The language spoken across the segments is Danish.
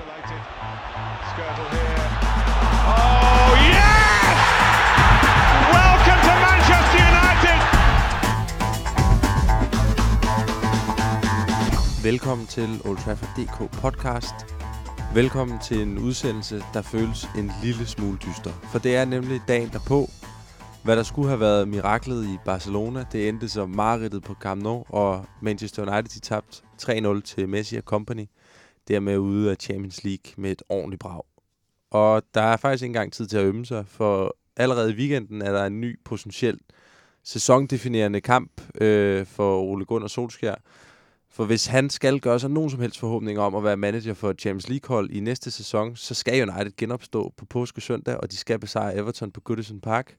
Isolated. Skirtle here. Oh, yes! Welcome to Manchester United! Velkommen til Old Trafford DK podcast. Velkommen til en udsendelse, der føles en lille smule dyster. For det er nemlig dagen derpå. Hvad der skulle have været miraklet i Barcelona, det endte som mareridtet på Camp Nou, og Manchester United de tabt 3-0 til Messi og Company. Dermed ude af Champions League med et ordentligt brag. Og der er faktisk ikke engang tid til at ømme sig, for allerede i weekenden er der en ny potentiel sæsondefinerende kamp øh, for Ole Gunnar Solskjaer. For hvis han skal gøre sig nogen som helst forhåbninger om at være manager for et Champions League-hold i næste sæson, så skal United genopstå på påske søndag, og de skal besejre Everton på Goodison Park.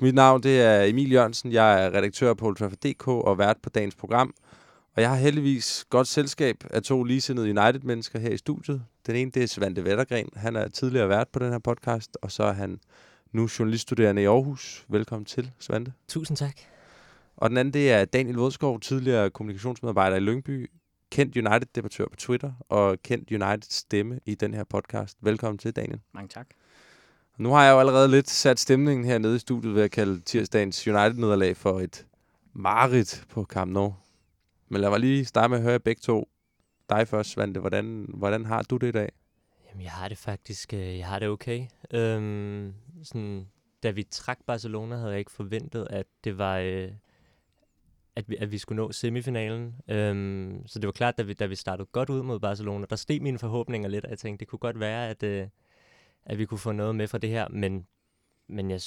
Mit navn det er Emil Jørgensen. Jeg er redaktør på Ultrafor.dk og vært på dagens program. Og jeg har heldigvis godt selskab af to ligesindede United-mennesker her i studiet. Den ene det er Svante Vettergren. Han er tidligere vært på den her podcast, og så er han nu journaliststuderende i Aarhus. Velkommen til, Svante. Tusind tak. Og den anden, det er Daniel Vodskov, tidligere kommunikationsmedarbejder i Lyngby, kendt United-debattør på Twitter, og kendt Uniteds stemme i den her podcast. Velkommen til, Daniel. Mange tak. Nu har jeg jo allerede lidt sat stemningen hernede i studiet ved at kalde tirsdagens United-nederlag for et marit på Camp Nou. Men lad mig lige starte med at høre begge to. Dig først, Svante. Hvordan, hvordan har du det i dag? Jamen, jeg har det faktisk, øh, jeg har det okay. Øhm, sådan, da vi trak Barcelona, havde jeg ikke forventet, at det var, øh, at, vi, at vi skulle nå semifinalen. Øhm, så det var klart, da vi, da vi startede godt ud mod Barcelona, der steg mine forhåbninger lidt, og jeg tænkte, det kunne godt være, at, øh, at vi kunne få noget med fra det her, men, men jeg,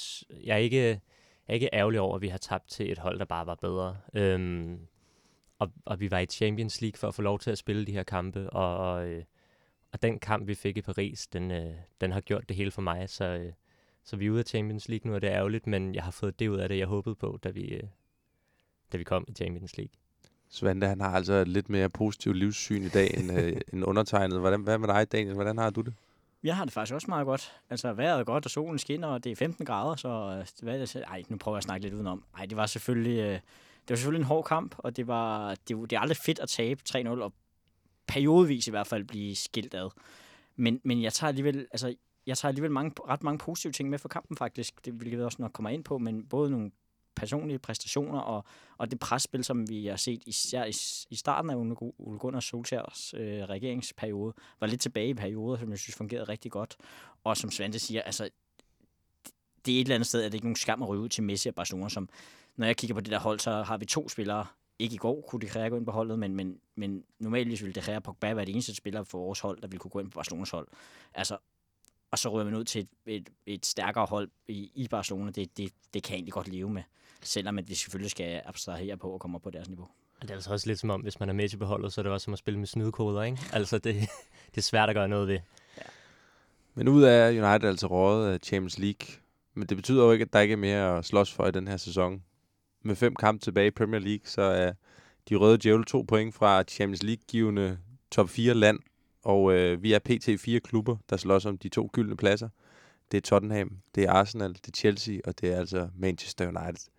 jeg, er ikke, jeg er ikke ærgerlig over, at vi har tabt til et hold, der bare var bedre. Øhm, og, og vi var i Champions League for at få lov til at spille de her kampe, og, og, øh, og den kamp, vi fik i Paris, den, øh, den har gjort det hele for mig, så, øh, så vi er ude af Champions League nu, og det er ærgerligt, men jeg har fået det ud af det, jeg håbede på, da vi, øh, da vi kom i Champions League. Svante, han har altså et lidt mere positivt livssyn i dag end, øh, end undertegnet. Hvordan, hvad med dig, Daniel? Hvordan har du det? Jeg har det faktisk også meget godt. Altså, vejret er godt, og solen skinner, og det er 15 grader, så øh, hvad er det? så- Ej, nu prøver jeg at snakke lidt udenom. Ej, det var selvfølgelig, øh, det var selvfølgelig en hård kamp, og det var det, det er aldrig fedt at tabe 3-0, og periodevis i hvert fald blive skilt ad. Men, men jeg tager alligevel, altså, jeg tager alligevel mange, ret mange positive ting med for kampen faktisk, det vil jeg også nok kommer ind på, men både nogle personlige præstationer og, og det presspil, som vi har set især i, i starten af Ole Gunnar Solskjærs øh, regeringsperiode, var lidt tilbage i perioder, som jeg synes fungerede rigtig godt. Og som Svante siger, altså, det er et eller andet sted, at det ikke er nogen skam at ryge ud til Messi og Barcelona, som, når jeg kigger på det der hold, så har vi to spillere, ikke i går kunne de Gea gå ind på holdet, men, men, men normalvis ville De Gea og Pogba være det eneste spiller for vores hold, der ville kunne gå ind på Barcelonas hold. Altså, og så ryger man ud til et, et, et stærkere hold i, i Barcelona, det, det, det kan jeg egentlig godt leve med. Selvom at vi selvfølgelig skal abstrahere på og komme op på deres niveau. Og det er altså også lidt som om, hvis man er med til beholdet, så er det også som at spille med snydekoder, ikke? Altså, det, det er svært at gøre noget ved. Men ud af United altså rådet af Champions League. Men det betyder jo ikke, at der ikke er mere at slås for i den her sæson. Med fem kampe tilbage i Premier League, så er de røde djævle to point fra Champions League-givende top 4 land. Og øh, vi er pt. fire klubber, der slås om de to gyldne pladser. Det er Tottenham, det er Arsenal, det er Chelsea, og det er altså Manchester United.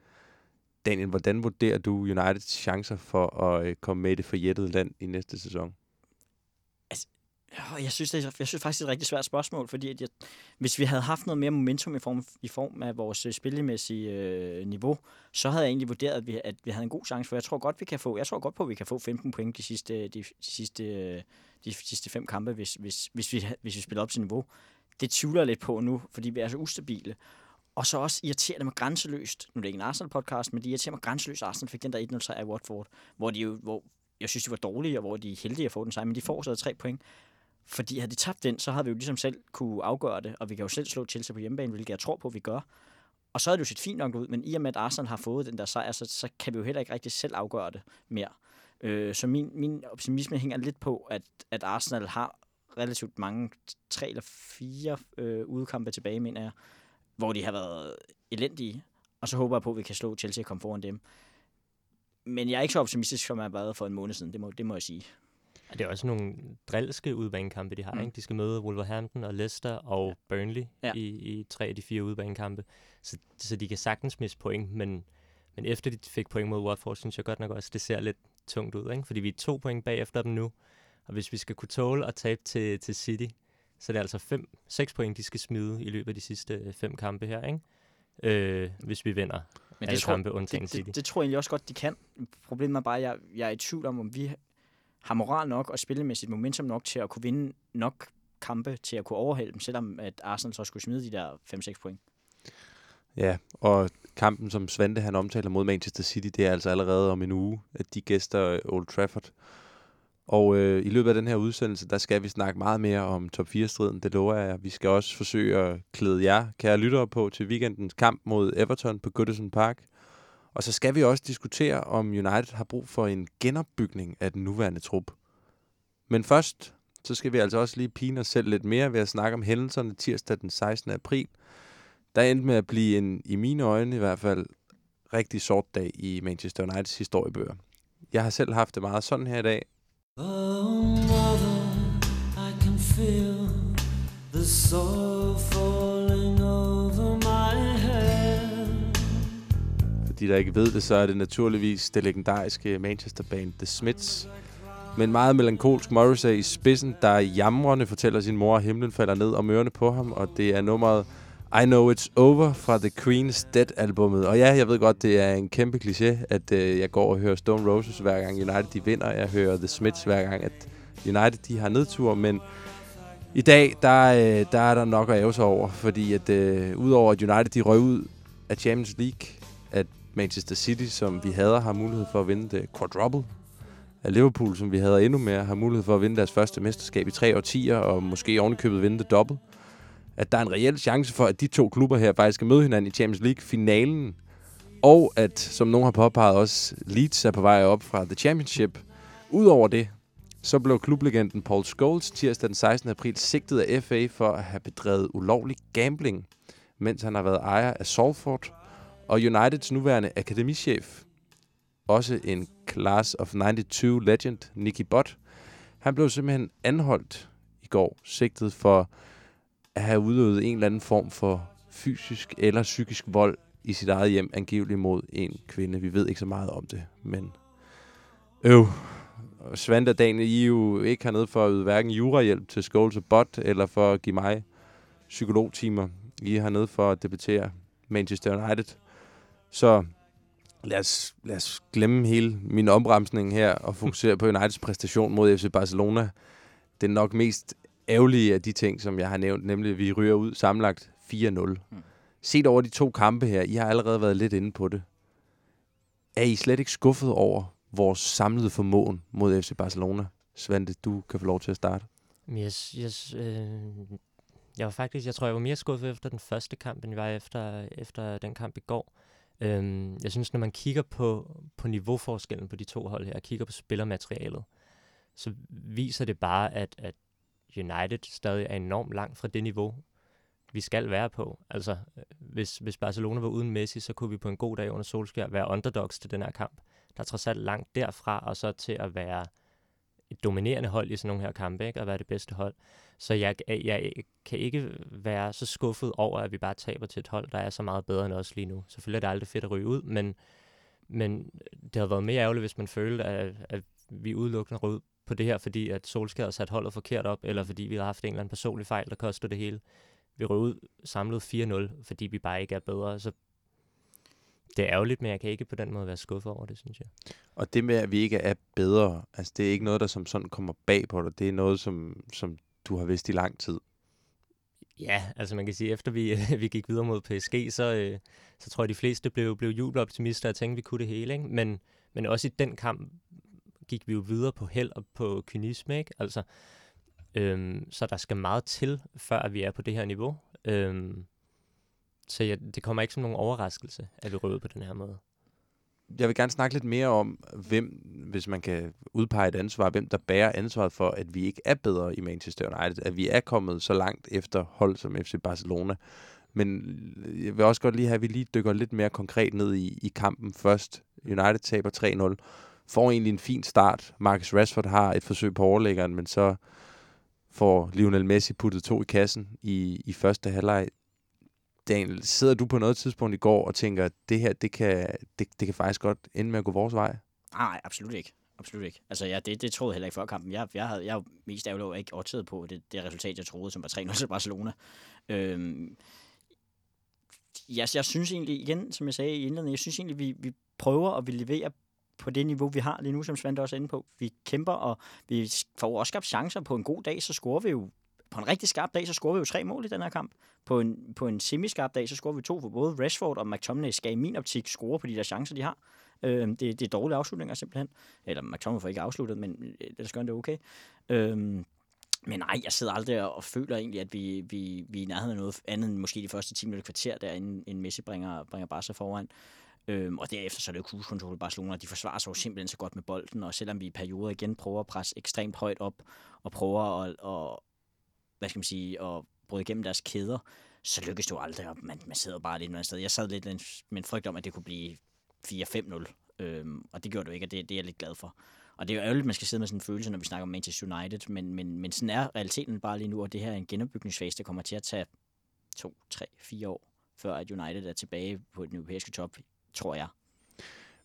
Daniel, hvordan vurderer du Uniteds chancer for at øh, komme med i det forjættede land i næste sæson? Altså, Ja, jeg synes, det er, jeg synes faktisk, det er et rigtig svært spørgsmål, fordi at jeg, hvis vi havde haft noget mere momentum i form, i form af vores øh, spillemæssige øh, niveau, så havde jeg egentlig vurderet, at vi, at vi havde en god chance, for jeg tror godt, vi kan få, jeg tror godt på, at vi kan få 15 point de sidste, de, de sidste, øh, de sidste fem kampe, hvis, hvis, hvis, vi, hvis vi spiller op til niveau. Det tvivler jeg lidt på nu, fordi vi er så ustabile. Og så også irriterer det mig grænseløst. Nu er det ikke en Arsenal-podcast, men det irriterer mig grænseløst, at Arsenal fik den der 1-0 sejr i Watford, hvor de jo, hvor jeg synes, de var dårlige, og hvor de er heldige at få den sejr, men de får så tre point. Fordi havde de tabt den, så havde vi jo ligesom selv kunne afgøre det, og vi kan jo selv slå Chelsea på hjemmebane, hvilket jeg tror på, vi gør. Og så er det jo set fint nok ud, men i og med, at Arsenal har fået den der sejr, så, så kan vi jo heller ikke rigtig selv afgøre det mere. Øh, så min, min optimisme hænger lidt på, at, at Arsenal har relativt mange, tre eller fire øh, udkampe tilbage, mener jeg, hvor de har været elendige. Og så håber jeg på, at vi kan slå Chelsea og komme foran dem. Men jeg er ikke så optimistisk, som jeg har været for en måned siden, det må, det må jeg sige. Det er også nogle drilske udbanekampe, de har. Mm. Ikke? De skal møde Wolverhampton og Leicester og ja. Burnley Ja. i, i tre af de fire udbanekampe. Så, så de kan sagtens miste point, men, men efter de fik point mod Watford, synes jeg godt nok også, det ser lidt tungt ud. Ikke? Fordi vi er to point bagefter dem nu, Og hvis vi skal kunne tåle at tabe til, til City, så er det altså 5, 6 point, de skal smide i løbet af de sidste fem kampe her, ikke? Øh, hvis vi vinder Men alle det tror, kampe undtagen det, City. det, det tror jeg egentlig også godt, de kan. Problemet er bare, at jeg, jeg er i tvivl om, om vi har moral nok og spillemæssigt momentum nok til at kunne vinde nok kampe til at kunne overhælde dem, selvom at Arsenal så skulle smide de der 5-6 point. Ja, og kampen, som Svante han omtaler mod Manchester City, det er altså allerede om en uge, at de gæster øh, Old Trafford. Og øh, i løbet af den her udsendelse, der skal vi snakke meget mere om top 4-striden, det lover jeg. Vi skal også forsøge at klæde jer, kære lyttere, på til weekendens kamp mod Everton på Goodison Park. Og så skal vi også diskutere, om United har brug for en genopbygning af den nuværende trup. Men først, så skal vi altså også lige pine os selv lidt mere ved at snakke om hændelserne tirsdag den 16. april, der endte med at blive en, i mine øjne i hvert fald, rigtig sort dag i Manchester Uniteds historiebøger. Jeg har selv haft det meget sådan her i dag. Oh, mother, I can feel the soul for de, der ikke ved det, så er det naturligvis det legendariske Manchester-band The Smiths. Med en meget melankolsk Morrissey i spidsen, der jamrende fortæller sin mor, at himlen falder ned om ørerne på ham, og det er nummeret I Know It's Over fra The Queen's Dead-albummet. Og ja, jeg ved godt, det er en kæmpe kliché, at øh, jeg går og hører Stone Roses hver gang United de vinder. Jeg hører The Smiths hver gang, at United de har nedtur, men i dag, der, øh, der er der nok at æve sig over, fordi at øh, udover at United de røg ud af Champions League, Manchester City, som vi hader, har mulighed for at vinde det quadruple, at Liverpool, som vi hader endnu mere, har mulighed for at vinde deres første mesterskab i tre årtier, og måske ovenikøbet vinde det dobbelt. At der er en reel chance for, at de to klubber her faktisk skal møde hinanden i Champions League-finalen. Og at, som nogen har påpeget også, Leeds er på vej op fra The Championship. Udover det, så blev klublegenden Paul Scholes tirsdag den 16. april sigtet af FA for at have bedrevet ulovlig gambling, mens han har været ejer af Salford. Og Uniteds nuværende akademichef, også en Class of 92 legend, Nicky Butt, han blev simpelthen anholdt i går, sigtet for at have udøvet en eller anden form for fysisk eller psykisk vold i sit eget hjem, angiveligt mod en kvinde. Vi ved ikke så meget om det, men øv. Svante og Daniel, I er jo ikke hernede for at yde hverken jurahjælp til Scholes og Bot, eller for at give mig psykologtimer. I er hernede for at debattere Manchester United. Så lad os, lad os glemme hele min ombremsning her og fokusere på Uniteds præstation mod FC Barcelona. Det er nok mest ærgerlige af de ting, som jeg har nævnt, nemlig at vi ryger ud sammenlagt 4-0. Mm. Set over de to kampe her, I har allerede været lidt inde på det. Er I slet ikke skuffet over vores samlede formåen mod FC Barcelona? Svante, du kan få lov til at starte. Yes, yes, øh, jeg var faktisk, jeg tror, jeg var mere skuffet efter den første kamp, end jeg var efter, efter den kamp i går. Øhm, jeg synes, når man kigger på, på niveauforskellen på de to hold her, og kigger på spillermaterialet, så viser det bare, at, at United stadig er enormt langt fra det niveau, vi skal være på. Altså, hvis, hvis Barcelona var uden Messi, så kunne vi på en god dag under Solskjaer være underdogs til den her kamp. Der er trods alt langt derfra, og så til at være et dominerende hold i sådan nogle her kampe, ikke? og være det bedste hold. Så jeg, jeg kan ikke være så skuffet over, at vi bare taber til et hold, der er så meget bedre end os lige nu. Selvfølgelig er det aldrig fedt at ryge ud, men, men det havde været mere ærgerligt, hvis man følte, at, at vi udelukkende rød på det her, fordi at Solskjaer har sat holdet forkert op, eller fordi vi har haft en eller anden personlig fejl, der koster det hele. Vi røg ud samlet 4-0, fordi vi bare ikke er bedre. Så det er ærgerligt, men jeg kan ikke på den måde være skuffet over det, synes jeg. Og det med, at vi ikke er bedre, altså det er ikke noget, der som sådan kommer bag på dig. Det er noget, som, som du har vidst i lang tid. Ja, altså man kan sige, efter vi, vi gik videre mod PSG, så, øh, så tror jeg, de fleste blev, blev jubeloptimister og tænkte, at vi kunne det hele. Ikke? Men, men også i den kamp gik vi jo videre på held og på kynisme. Ikke? Altså, øhm, så der skal meget til, før vi er på det her niveau. Øhm, så ja, det kommer ikke som nogen overraskelse, at vi røvede på den her måde. Jeg vil gerne snakke lidt mere om, hvem, hvis man kan udpege et ansvar, hvem der bærer ansvaret for, at vi ikke er bedre i Manchester United, at vi er kommet så langt efter hold som FC Barcelona. Men jeg vil også godt lige have, at vi lige dykker lidt mere konkret ned i, i kampen først. United taber 3-0, får egentlig en fin start. Marcus Rashford har et forsøg på overlæggeren, men så får Lionel Messi puttet to i kassen i, i første halvleg. Daniel, sidder du på noget tidspunkt i går og tænker, at det her, det kan, det, det kan faktisk godt ende med at gå vores vej? Nej, absolut ikke. absolut ikke. Altså, ja, det, det troede jeg heller ikke før kampen. Jeg, jeg, havde, jeg var mest ærgerlig over ikke oddset på det, det resultat, jeg troede, som var 3-0 til Barcelona. Øhm, jeg, jeg synes egentlig, igen, som jeg sagde i indledningen, jeg synes egentlig, vi, vi prøver og vi leverer på det niveau, vi har lige nu, som Svante også er inde på. Vi kæmper, og vi får også skabt chancer på en god dag, så scorer vi jo på en rigtig skarp dag, så scorer vi jo tre mål i den her kamp. På en, på en semi-skarp dag, så scorer vi to, for både Rashford og McTominay skal i min optik score på de der chancer, de har. Øhm, det, det er dårlige afslutninger simpelthen. Eller McTominay får ikke afsluttet, men øh, det gør det okay. Øhm, men nej, jeg sidder aldrig og føler egentlig, at vi, vi, vi er i nærheden af noget andet end måske de første 10 minutter kvarter, der inden, en Messi bringer, bringer Barca foran. Øhm, og derefter så er det jo cruise control i Barcelona, de forsvarer sig jo simpelthen så godt med bolden, og selvom vi i perioder igen prøver at presse ekstremt højt op, og prøver at, at, hvad skal man sige, at bryde igennem deres kæder, så lykkes det jo aldrig, og man, man sidder bare lidt et andet sted. Jeg sad lidt med en, med frygt om, at det kunne blive 4-5-0, øhm, og det gjorde det ikke, og det, det er jeg lidt glad for. Og det er jo ærgerligt, at man skal sidde med sådan en følelse, når vi snakker om Manchester United, men, men, men sådan er realiteten bare lige nu, og det her er en genopbygningsfase, der kommer til at tage to, tre, fire år, før at United er tilbage på den europæiske top, tror jeg.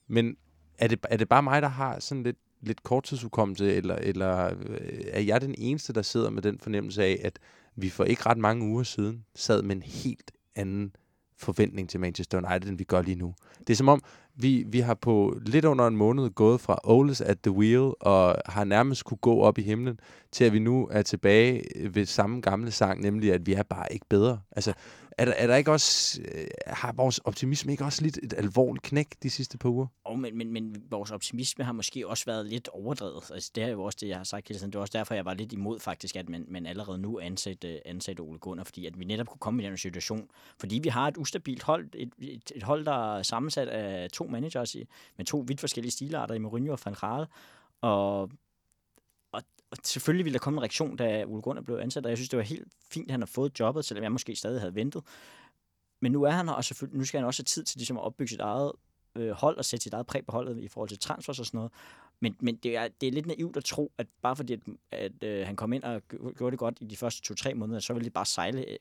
Men er det, er det bare mig, der har sådan lidt, lidt korttidsudkommelse, eller, eller øh, er jeg den eneste, der sidder med den fornemmelse af, at vi for ikke ret mange uger siden sad med en helt anden forventning til Manchester United, end vi gør lige nu. Det er som om, vi, vi har på lidt under en måned gået fra Oles at the wheel, og har nærmest kunne gå op i himlen, til at vi nu er tilbage ved samme gamle sang, nemlig at vi er bare ikke bedre. Altså, er der, er der ikke også, øh, har vores optimisme ikke også lidt et alvorligt knæk de sidste par uger? Oh, men, men, men vores optimisme har måske også været lidt overdrevet. Altså, det er jo også det, jeg har sagt hele tiden. Det var også derfor, jeg var lidt imod faktisk, at man, man allerede nu ansatte, øh, ansatte Ole Gunnar, fordi at vi netop kunne komme i den situation. Fordi vi har et ustabilt hold, et, et, et hold, der er sammensat af to managers i, med to vidt forskellige stilarter i Mourinho og Van Gaal. Og, og, og selvfølgelig ville der komme en reaktion, da Ole Gunnar blev ansat, og jeg synes, det var helt fint, at han har fået jobbet, selvom jeg måske stadig havde ventet. Men nu er han her, og selvfølgelig, nu skal han også have tid til ligesom at opbygge sit eget øh, hold og sætte sit eget præg på holdet i forhold til transfers og sådan noget. Men, men det, er, det er lidt naivt at tro, at bare fordi at, at øh, han kom ind og gjorde det godt i de første to-tre måneder, så ville det bare sejle øh,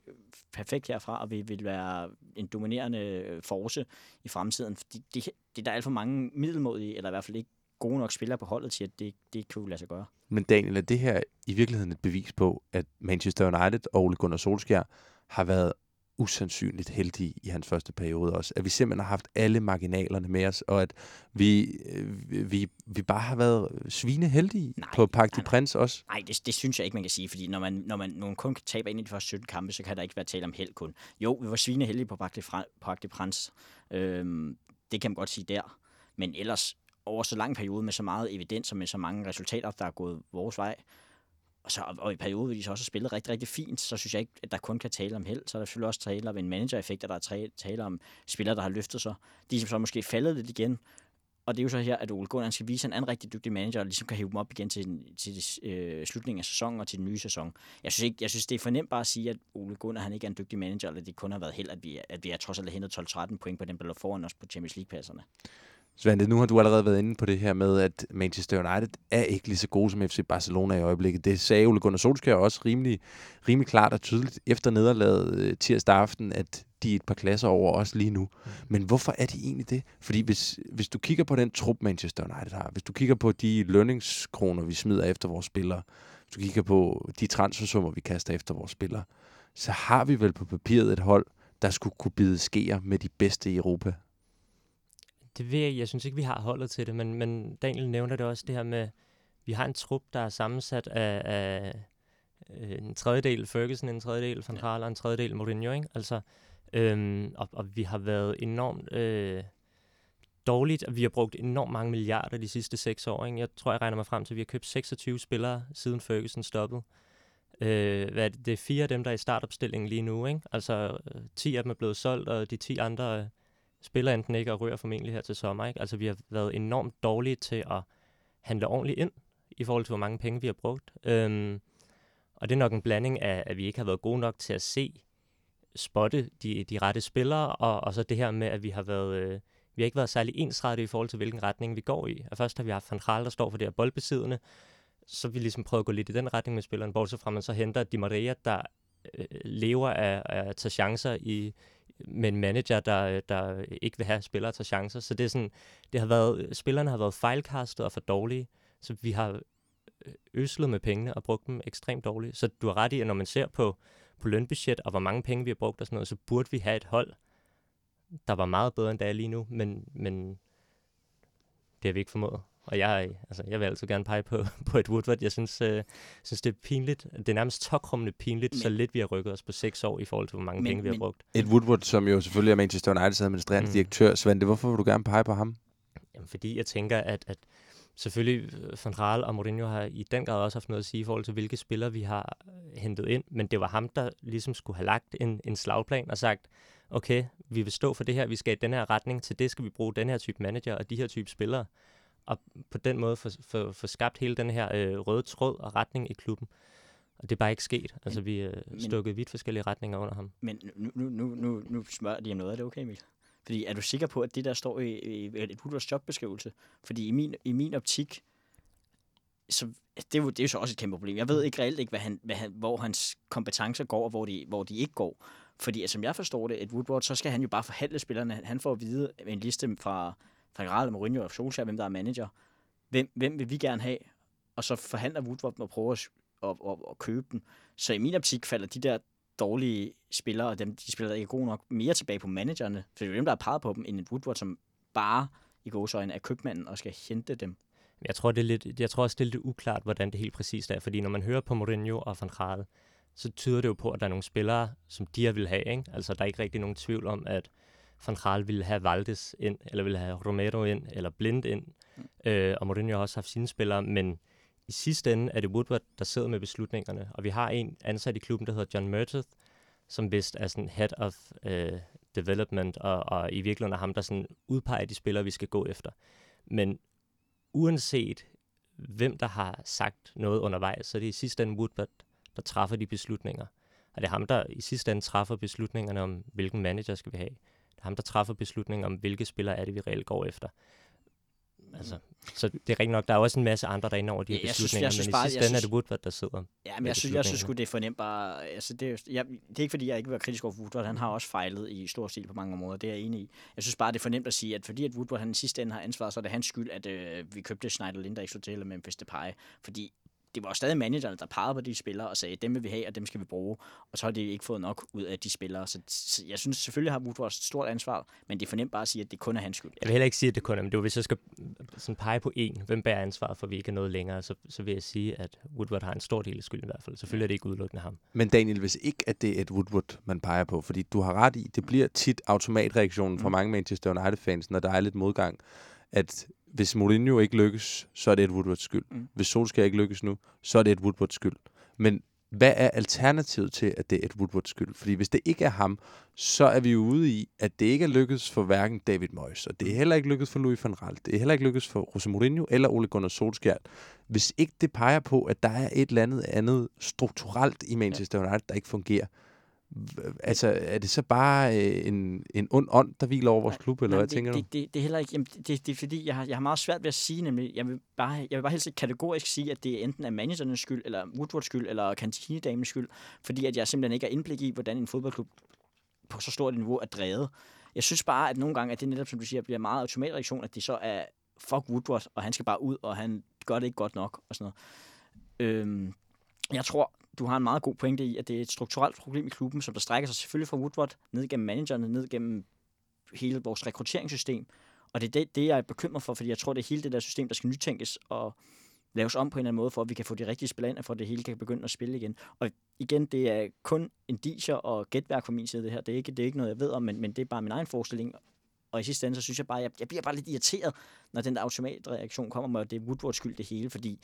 perfekt herfra, og vi vil være en dominerende øh, force i fremtiden. Fordi det, det der er alt for mange middelmodige, eller i hvert fald ikke gode nok spillere på holdet til, at det, det kunne lade sig gøre. Men Daniel, er det her i virkeligheden et bevis på, at Manchester United og Ole Gunnar Solskjaer har været usandsynligt heldige i hans første periode også. At vi simpelthen har haft alle marginalerne med os, og at vi, øh, vi, vi bare har været svine heldige Nej, på nej, de. Prince også. Nej, det, det synes jeg ikke, man kan sige, fordi når man, når man, når man kun kan tabe ind i de første 17 kampe, så kan der ikke være tale om held kun. Jo, vi var svineheldige på Parc de, de Prince. Øhm, det kan man godt sige der. Men ellers, over så lang periode med så meget evidens og med så mange resultater, der er gået vores vej, og, så, og i perioden, hvor de så også har spillet rigtig, rigtig fint, så synes jeg ikke, at der kun kan tale om held. Så er der selvfølgelig også tale om en manager-effekt, og der er tale om spillere, der har løftet sig. De er så måske faldet lidt igen, og det er jo så her, at Ole Gunnar han skal vise, at han er en rigtig dygtig manager, og ligesom kan hive dem op igen til, den- til øh, slutningen af sæsonen og til den nye sæson. Jeg synes, ikke, jeg synes, det er for nemt bare at sige, at Ole Gunnar han ikke er en dygtig manager, eller det kun har været held, at vi, at vi er trods alt hentet 12-13 point på den, der lå foran os på Champions League-pladserne. Svante, nu har du allerede været inde på det her med, at Manchester United er ikke lige så gode som FC Barcelona i øjeblikket. Det sagde Ole Gunnar Solskjaer også rimelig, rimelig klart og tydeligt efter nederlaget øh, tirsdag aften, at de er et par klasser over os lige nu. Men hvorfor er de egentlig det? Fordi hvis, hvis du kigger på den trup, Manchester United har, hvis du kigger på de lønningskroner, vi smider efter vores spillere, hvis du kigger på de transfersummer, vi kaster efter vores spillere, så har vi vel på papiret et hold, der skulle kunne bide skeer med de bedste i Europa. Det ved jeg, jeg synes ikke, vi har holdet til det, men, men Daniel nævner det også, det her med, vi har en trup, der er sammensat af, af øh, en tredjedel Ferguson, en tredjedel Van Gaal og en tredjedel Mourinho, ikke? Altså, øhm, og, og vi har været enormt øh, dårligt, og vi har brugt enormt mange milliarder de sidste seks år, ikke? Jeg tror, jeg regner mig frem til, at vi har købt 26 spillere, siden Ferguson stoppede. Øh, hvad er det? det er fire af dem, der er i startopstillingen lige nu, ikke? Altså, øh, 10 af dem er blevet solgt, og de 10 andre øh, spiller enten ikke og rører formentlig her til sommer. Ikke? Altså, vi har været enormt dårlige til at handle ordentligt ind i forhold til, hvor mange penge vi har brugt. Øhm, og det er nok en blanding af, at vi ikke har været gode nok til at se, spotte de, de rette spillere, og, og så det her med, at vi har været... Øh, vi har ikke været særlig ensrettet i forhold til, hvilken retning vi går i. Og først har vi haft Van Gaal, der står for det her boldbesiddende, så vi ligesom prøvet at gå lidt i den retning med spilleren, bortset fra at man så henter Di Maria, der øh, lever af, af at tage chancer i, med en manager, der, der ikke vil have spillere til chancer. Så det er sådan, det har været, spillerne har været fejlkastet og for dårlige, så vi har øh, øslet med pengene og brugt dem ekstremt dårligt. Så du har ret i, at når man ser på, på lønbudget og hvor mange penge vi har brugt og sådan noget, så burde vi have et hold, der var meget bedre end det er lige nu, men, men det har vi ikke formået. Og jeg, altså, jeg vil altid gerne pege på, på et Woodward. Jeg synes, øh, synes, det er pinligt. Det er nærmest tokrummende pinligt, men, så lidt vi har rykket os på seks år i forhold til, hvor mange Men- penge vi har men- brugt. Et Woodward, som jo selvfølgelig er Manchester Uniteds administrerende mm. Direktør. Svante, hvorfor vil du gerne pege på ham? Jamen, fordi jeg tænker, at, at selvfølgelig øh, Van Raal og Mourinho har i den grad også haft noget at sige i forhold til, hvilke spillere vi har øh, hentet ind. Men det var ham, der ligesom skulle have lagt en, en slagplan og sagt, okay, vi vil stå for det her, vi skal i den her retning, til det skal vi bruge den her type manager og de her type spillere. Og på den måde få, få, få skabt hele den her øh, røde tråd og retning i klubben. Og det er bare ikke sket. Altså, vi er men- stukket vidt forskellige retninger under ham. Men nu, nu, nu, nu, nu smører de om noget. Er det okay, Emil? Fordi er du sikker på, at det der står i, i et Woodwards jobbeskrivelse? Fordi i min, i min optik, så det er, jo, det er jo så også et kæmpe problem. Jeg ved ikke reelt ikke, hvad han, hvad han, hvor hans kompetencer går, og hvor de, hvor de ikke går. Fordi at, som jeg forstår det, et Woodward, så skal han jo bare forhandle spillerne. Han får at vide en liste fra, fra Mourinho og Solskjaer, hvem der er manager. Hvem, hvem vil vi gerne have? Og så forhandler Woodward og prøver at, at, at, at købe dem. Så i min optik falder de der dårlige spillere, og dem, de spiller der ikke er gode nok, mere tilbage på managerne. For det er jo dem, der har peget på dem, end en Woodward, som bare i gåsøjne er købmanden og skal hente dem. Men Jeg tror, det er lidt, jeg tror også, det er lidt uklart, hvordan det helt præcist er. Fordi når man hører på Mourinho og Van Gaal, så tyder det jo på, at der er nogle spillere, som de her vil have. Ikke? Altså, der er ikke rigtig nogen tvivl om, at Van Gaal ville have Valdes ind, eller ville have Romero ind, eller Blind ind. Mm. Øh, og Mourinho har også haft sine spillere, men i sidste ende er det Woodward, der sidder med beslutningerne. Og vi har en ansat i klubben, der hedder John Mertith, som vist er sådan head of uh, development, og, og i virkeligheden er ham, der sådan udpeger de spillere, vi skal gå efter. Men uanset hvem der har sagt noget undervejs, så er det i sidste ende Woodward, der træffer de beslutninger. Og det er ham, der i sidste ende træffer beslutningerne om, hvilken manager skal vi have. Det er ham, der træffer beslutninger om, hvilke spillere er det, vi reelt går efter. Altså, så det er rigtigt nok, der er også en masse andre, der er inde over de her Ja, jeg synes- beslutninger, jeg synes men bare- i sidste ende er det Woodward, der sidder. Ja, men jeg synes, jeg synes det er fornemt bare... Altså, det, er, jeg, det er ikke, fordi jeg ikke vil være kritisk over for Woodward. Han har også fejlet i stor stil på mange områder. Det er jeg enig i. Jeg synes bare, det er fornemt at sige, at fordi at Woodward han i sidste ende har ansvar, så er det hans skyld, at øh, vi købte Schneider Lind, der ikke til, eller Memphis Depay. Fordi det var stadig managerne, der pegede på de spillere og sagde, dem vil vi have, og dem skal vi bruge. Og så har de ikke fået nok ud af de spillere. Så, så jeg synes selvfølgelig har Woodward et stort ansvar, men det er fornemt bare at sige, at det kun er hans skyld. Jeg vil heller ikke sige, at det kun er, men det var, hvis jeg skal sådan pege på en, hvem bærer ansvaret for, at vi ikke er noget længere, så, så vil jeg sige, at Woodward har en stor del af skylden i hvert fald. Selvfølgelig er det ikke udelukkende ham. Men Daniel, hvis ikke at det er et Woodward, man peger på, fordi du har ret i, det bliver tit automatreaktionen fra Mm. mange Manchester United-fans, når der er lidt modgang, at hvis Mourinho ikke lykkes, så er det et Woodwards skyld. Mm. Hvis Solskjaer ikke lykkes nu, så er det et Woodwards skyld. Men hvad er alternativet til, at det er et Woodwards skyld? Fordi hvis det ikke er ham, så er vi jo ude i, at det ikke er lykkedes for hverken David Moyes, og det er heller ikke lykkedes for Louis van Gaal, det er heller ikke lykkedes for Jose Mourinho eller Ole Gunnar Solskjaer. Hvis ikke det peger på, at der er et eller andet andet strukturelt i Manchester United, der ikke fungerer, altså er det så bare øh, en, en ond ånd, der hviler over vores klub, eller Nej, hvad det, tænker du? det, det, det, er heller ikke, jamen, det, det, det er fordi, jeg har, jeg har meget svært ved at sige, nemlig, jeg vil bare, jeg vil bare helst kategorisk sige, at det enten er managernes skyld, eller Woodwards skyld, eller kantinedamens skyld, fordi at jeg simpelthen ikke har indblik i, hvordan en fodboldklub på så stort et niveau er drevet. Jeg synes bare, at nogle gange, at det netop, som du siger, bliver meget automatreaktion, at det så er, fuck Woodward, og han skal bare ud, og han gør det ikke godt nok, og sådan noget. Øhm, jeg tror, du har en meget god pointe i, at det er et strukturelt problem i klubben, som der strækker sig selvfølgelig fra Woodward, ned gennem managerne, ned gennem hele vores rekrutteringssystem. Og det er det, det, jeg er bekymret for, fordi jeg tror, det er hele det der system, der skal nytænkes og laves om på en eller anden måde, for at vi kan få de rigtige spillere ind, og for at det hele kan begynde at spille igen. Og igen, det er kun indiger og gætværk fra min side, det her. Det er ikke, det er ikke noget, jeg ved om, men, men det er bare min egen forestilling. Og i sidste ende, så synes jeg bare, jeg, jeg bliver bare lidt irriteret, når den der automatreaktion kommer med, at det er Woodwards skyld det hele, fordi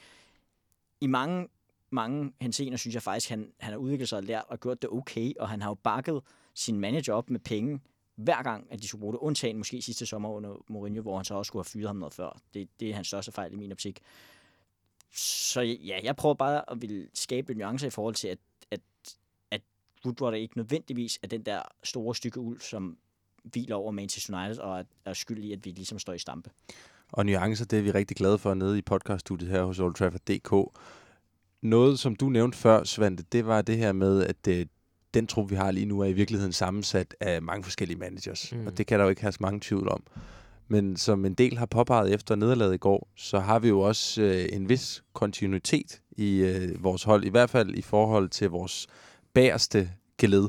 i mange, mange hensener synes jeg faktisk, han, han har udviklet sig og lært og gjort det okay, og han har jo bakket sin manager op med penge, hver gang, at de skulle bruge det, undtagen måske sidste sommer under Mourinho, hvor han så også skulle have fyret ham noget før. Det, det er hans største fejl i min optik. Så ja, jeg prøver bare at ville skabe en nuance i forhold til, at, at, at Woodward er ikke nødvendigvis er den der store stykke uld, som hviler over Manchester United og er, er skyld i, at vi ligesom står i stampe. Og nuancer, det er vi rigtig glade for nede i podcaststudiet her hos Old Trafford.dk. Noget, som du nævnte før, Svante, det var det her med, at det, den trup, vi har lige nu, er i virkeligheden sammensat af mange forskellige managers. Mm. Og det kan der jo ikke have så mange tvivl om. Men som en del har påpeget efter nederlaget i går, så har vi jo også øh, en vis kontinuitet i øh, vores hold, i hvert fald i forhold til vores bagerste geled.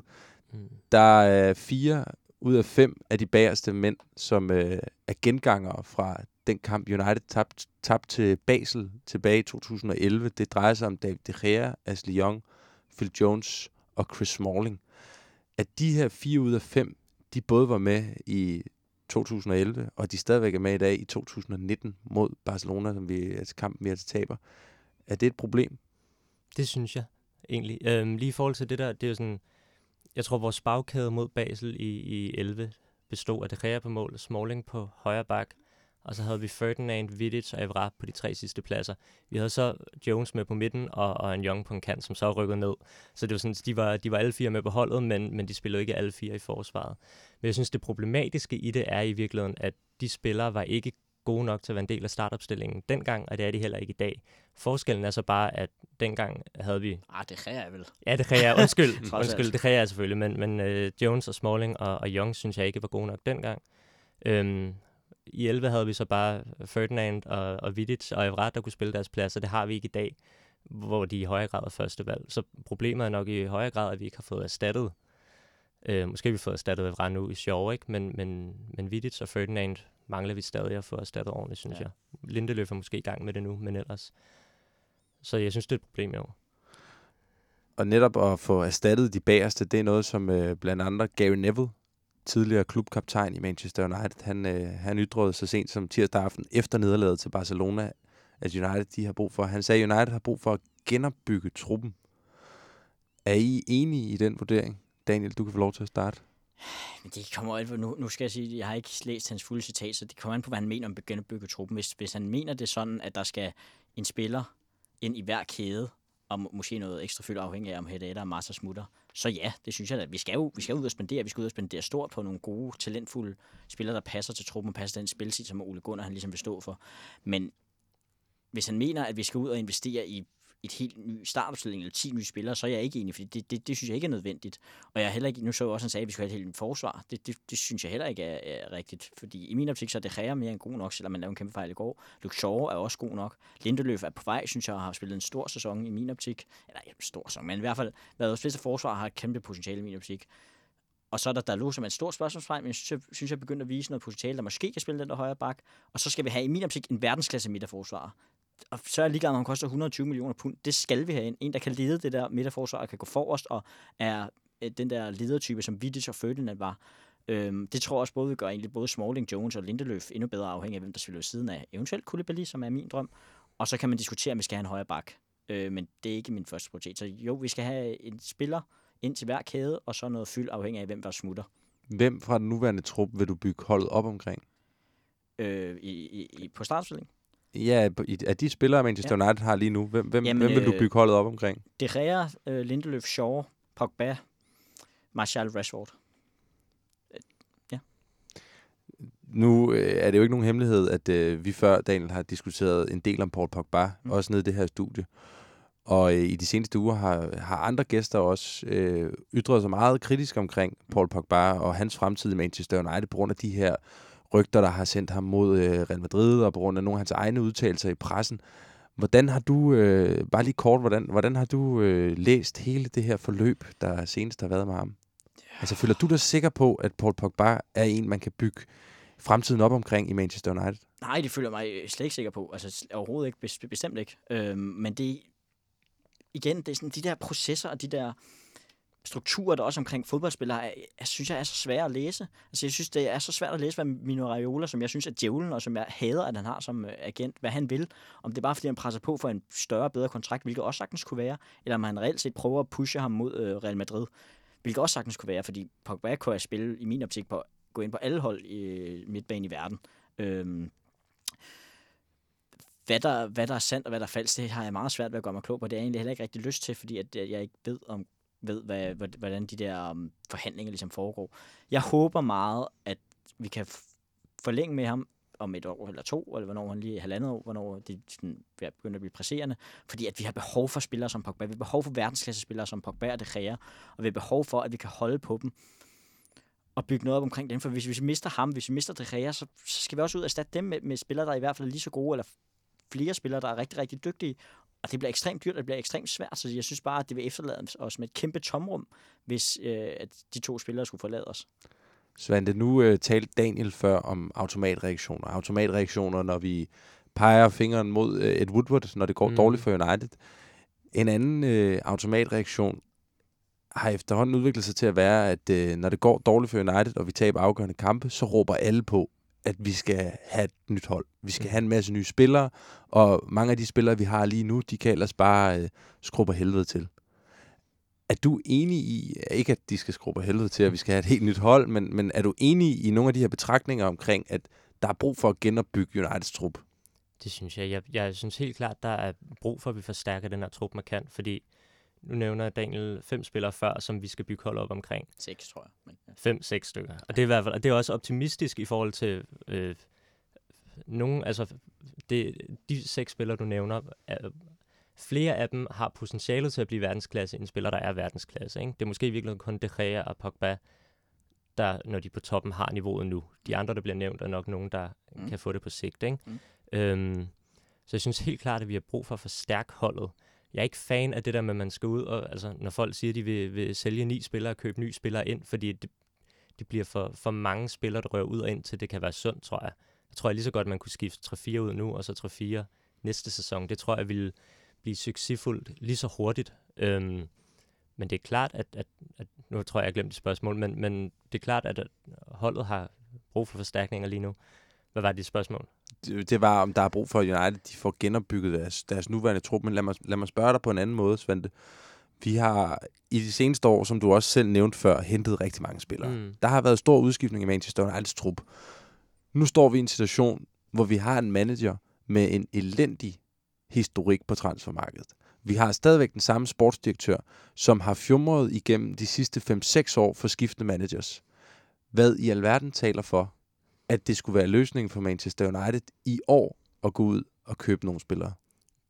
Mm. Der er fire ud af fem af de bagerste mænd, som øh, er gengangere fra den kamp, United tabte tabt til Basel tilbage i 2011. Det drejer sig om David De Gea, Ashley Young, Phil Jones og Chris Smalling. At de her fire ud af fem, de både var med i 2011, og de stadigvæk er med i dag i 2019 mod Barcelona, som vi altså kampen vi altså taber. Er det et problem? Det synes jeg egentlig. Øhm, lige i forhold til det der, det er jo sådan, jeg tror vores bagkæde mod Basel i, i 11 bestod af De Gea på mål, Smalling på højre bak, og så havde vi Ferdinand, Vidic og Evra på de tre sidste pladser. Vi havde så Jones med på midten og, og en Young på en kant, som så rykkede ned. Så det var sådan, de var, de var alle fire med på holdet, men, men de spillede ikke alle fire i forsvaret. Men jeg synes, det problematiske i det er i virkeligheden, at de spillere var ikke gode nok til at være en del af startopstillingen dengang, og det er de heller ikke i dag. Forskellen er så bare, at dengang havde vi... Ah, det kan jeg vel. Ja, det kan jeg. Undskyld, undskyld det kan jeg selvfølgelig, men, men uh, Jones og Smalling og, og Young synes jeg ikke var gode nok dengang. Øhm, I 11 havde vi så bare Ferdinand og, og Vidic og Evra, der kunne spille deres plads, og det har vi ikke i dag, hvor de i højere grad er første valg. Så problemet er nok i højere grad, at vi ikke har fået erstattet. Øh, måske har vi fået erstattet Evra nu i sjov, ikke? Men, men, men Vidic og Ferdinand mangler vi stadig at få erstattet ordentligt, synes Ja. jeg. Lindeløf er måske i gang med det nu, men ellers. Så jeg synes, det er et problem jo. Og netop at få erstattet de bagerste, det er noget, som øh, blandt andre Gary Neville, tidligere klubkaptajn i Manchester United, han, øh, han ytrede så sent som tirsdag aften efter nederlaget til Barcelona, at United de har brug for. Han sagde, at United har brug for at genopbygge truppen. Er I enige i den vurdering? Daniel, du kan få lov til at starte. Men det kommer alt, nu, nu skal jeg sige, jeg har ikke læst hans fulde citat, så det kommer an på, hvad han mener om at genopbygge truppen. Hvis, hvis han mener det sådan, at der skal en spiller ind i hver kæde, og må- måske noget ekstra fyldt afhængig af, om Hedda og Martha smutter, så ja, det synes jeg da. Vi skal jo vi skal ud og spendere, vi skal ud og spendere stort på nogle gode, talentfulde spillere, der passer til truppen og passer til den spilstil, som Ole Gunnar han ligesom vil stå for. Men hvis han mener, at vi skal ud og investere i et helt ny startopstilling eller 10 nye spillere, så er jeg ikke enig, for det, det, det synes jeg ikke er nødvendigt. Og jeg er heller ikke, nu så jeg også, han sagde, at vi skulle have et helt forsvar. Det, det, det synes jeg heller ikke er, er rigtigt, fordi i min optik så er det Rea mere end god nok, selvom man lavede en kæmpe fejl i går. Luke Shaw er også god nok. Lindeløf er på vej, synes jeg, og har spillet en stor sæson i min optik. Eller ja, en stor sæson, men i hvert fald været vores bedste forsvar har et kæmpe potentiale i min optik. Og så er der Dalot, som er et stort spørgsmålstegn, men jeg synes, jeg, synes, jeg begynder at vise noget potentiale, der måske kan spille den der højre bak. Og så skal vi have i min optik en verdensklasse midterforsvarer og så er jeg ligeglad, om han koster 120 millioner pund. Det skal vi have ind. En, der kan lede det der midterforsvar, og kan gå forrest, og er øh, den der ledertype, som Vidic og Ferdinand var. Øhm, det tror jeg også både vil gøre egentlig både Smalling, Jones og Lindeløf endnu bedre afhængig af, hvem der spiller siden af. Eventuelt Koulibaly, som er min drøm. Og så kan man diskutere, om vi skal have en højre bak. Øh, men det er ikke min første prioritet. Så jo, vi skal have en spiller ind til hver kæde, og så noget fyld afhængig af, hvem der smutter Hvem fra den nuværende trup vil du bygge holdet op omkring? øh, i, i, i, på startstilling. Ja, af de spillere, Manchester United har lige nu, hvem, hvem, Jamen, hvem vil du øh, bygge holdet op omkring? De Gea, øh, Lindeløf, Shaw, Pogba, Martial, Rashford. Nu øh, er det jo ikke nogen hemmelighed, at øh, vi før, Daniel, har diskuteret en del om Paul Pogba, mm. Også nede i det her studie. Og øh, i de seneste uger har, har andre gæster også øh, ytret sig meget kritisk omkring Paul Pogba og hans fremtid i Manchester United på grund af de her rygter, der har sendt ham mod øh, Real Madrid, og på grund af nogle af hans egne udtalelser i pressen. Hvordan har du, øh, bare lige kort, hvordan, hvordan har du øh, læst hele det her forløb, der senest har været med ham? Altså, føler du dig sikker på, at Paul Pogba er en, man kan bygge fremtiden op omkring i Manchester United? Nej, det føler jeg mig øh, slet ikke sikker på. Altså overhovedet ikke, bes- bestemt ikke. Øhm, men det igen, det er sådan de der processer og de der strukturer, der også omkring fodboldspillere, er, jeg synes jeg er så svære at læse. Altså jeg synes, det er så svært at læse, hvad Mino Raiola, som jeg synes er djævlen, og som jeg hader, at han har som øh, agent, hvad han vil. Om det er bare, fordi han presser på for en større, bedre kontrakt, hvilket også sagtens kunne være, eller om han reelt set prøver at pushe ham mod øh, Real Madrid, hvilket også sagtens kunne være, fordi Pogba kunne jeg spille, i min optik, på gå ind på alle hold i øh, midtbanen i verden. Øhm, hvad der, hvad der er sandt og hvad der er falsk, det har jeg meget svært ved at gøre mig klog på. Det er jeg egentlig heller ikke rigtig lyst til, fordi at øh, jeg ikke ved, om, ved hvad, hvordan de der um, forhandlinger ligesom foregår. Jeg håber meget, at vi kan f- forlænge med ham om et år eller to, eller hvornår han lige halvandet år, hvornår det sådan, er begynder at blive presserende. Fordi at vi har behov for spillere som Pogba. Vi har behov for verdensklasse spillere som Pogba og De Gea, og vi har behov for, at vi kan holde på dem og bygge noget op omkring dem. For hvis, hvis vi mister ham, hvis vi mister De Gea, så, så skal vi også ud og erstatte dem med, med spillere, der er i hvert fald er lige så gode, eller flere spillere, der er rigtig, rigtig dygtige. Og det bliver ekstremt dyrt, og det bliver ekstremt svært, så jeg synes bare, at det vil efterlade os med et kæmpe tomrum, hvis øh, at de to spillere skulle forlade os. Svante, nu øh, talte Daniel før om automatreaktioner. Automatreaktioner, når vi peger fingeren mod øh, Ed Woodward, når det går mm. Mm. dårligt for United. En anden øh, automatreaktion har efterhånden udviklet sig til at være, at øh, når det går dårligt for United, og vi taber afgørende kampe, så råber alle på, at vi skal have et nyt hold. Vi skal Mm. have en masse nye spillere, og mange af de spillere, vi har lige nu, de kan ellers bare øh, skrue på helvede til. Er du enig i, ikke at de skal skrue på helvede til, at vi skal have et helt nyt hold, men, men er du enig i nogle af de her betragtninger omkring, at der er brug for at genopbygge Uniteds trup? Det synes jeg. jeg. Jeg synes helt klart, der er brug for, at vi forstærker den her trup markant, fordi nu nævner Daniel fem spillere før, som vi skal bygge hold op omkring. Seks, tror jeg. Men, ja. Fem, seks stykker. Og det er, i hvert fald, og det er også optimistisk i forhold til øh, nogen, altså det, de seks spillere, du nævner, er, flere af dem har potentialet til at blive verdensklasse, end spillere, der er verdensklasse. Ikke? Det er måske i virkeligheden kun De Gea og Pogba, der, når de på toppen, har niveauet nu. De andre, der bliver nævnt, er nok nogen, der Mm. mm. kan få det på sigt. Ikke? Mm. Øhm, så jeg synes helt klart, at vi har brug for at forstærke holdet. Jeg er ikke fan af det der med, at man skal ud og, altså, når folk siger, at de vil, vil sælge ni spillere og købe nye spillere ind, fordi det, det bliver for, for mange spillere, der rører ud og ind, til det kan være sundt, tror jeg. Jeg tror jeg lige så godt, man kunne skifte 3-4 ud nu, og så 3-4 næste sæson. Det tror jeg ville blive succesfuldt lige så hurtigt. Øhm, men det er klart, at, at, at nu tror jeg, jeg glemte et spørgsmål, men, men det er klart, at, at holdet har brug for forstærkninger lige nu. Hvad var dit spørgsmål? Det, det var, om der er brug for, at United de får genopbygget deres, deres nuværende trup. Men lad mig, lad mig spørge dig på en anden måde, Svante. Vi har i de seneste år, som du også selv nævnte før, hentet rigtig mange spillere. Mm. Der har været stor udskiftning i Manchester Uniteds trup. Nu står vi i en situation, hvor vi har en manager med en elendig historik på transfermarkedet. Vi har stadigvæk den samme sportsdirektør, som har fjumret igennem de sidste 5-6 år for skiftende managers. Hvad i alverden taler for, at det skulle være løsningen for Manchester United i år at gå ud og købe nogle spillere?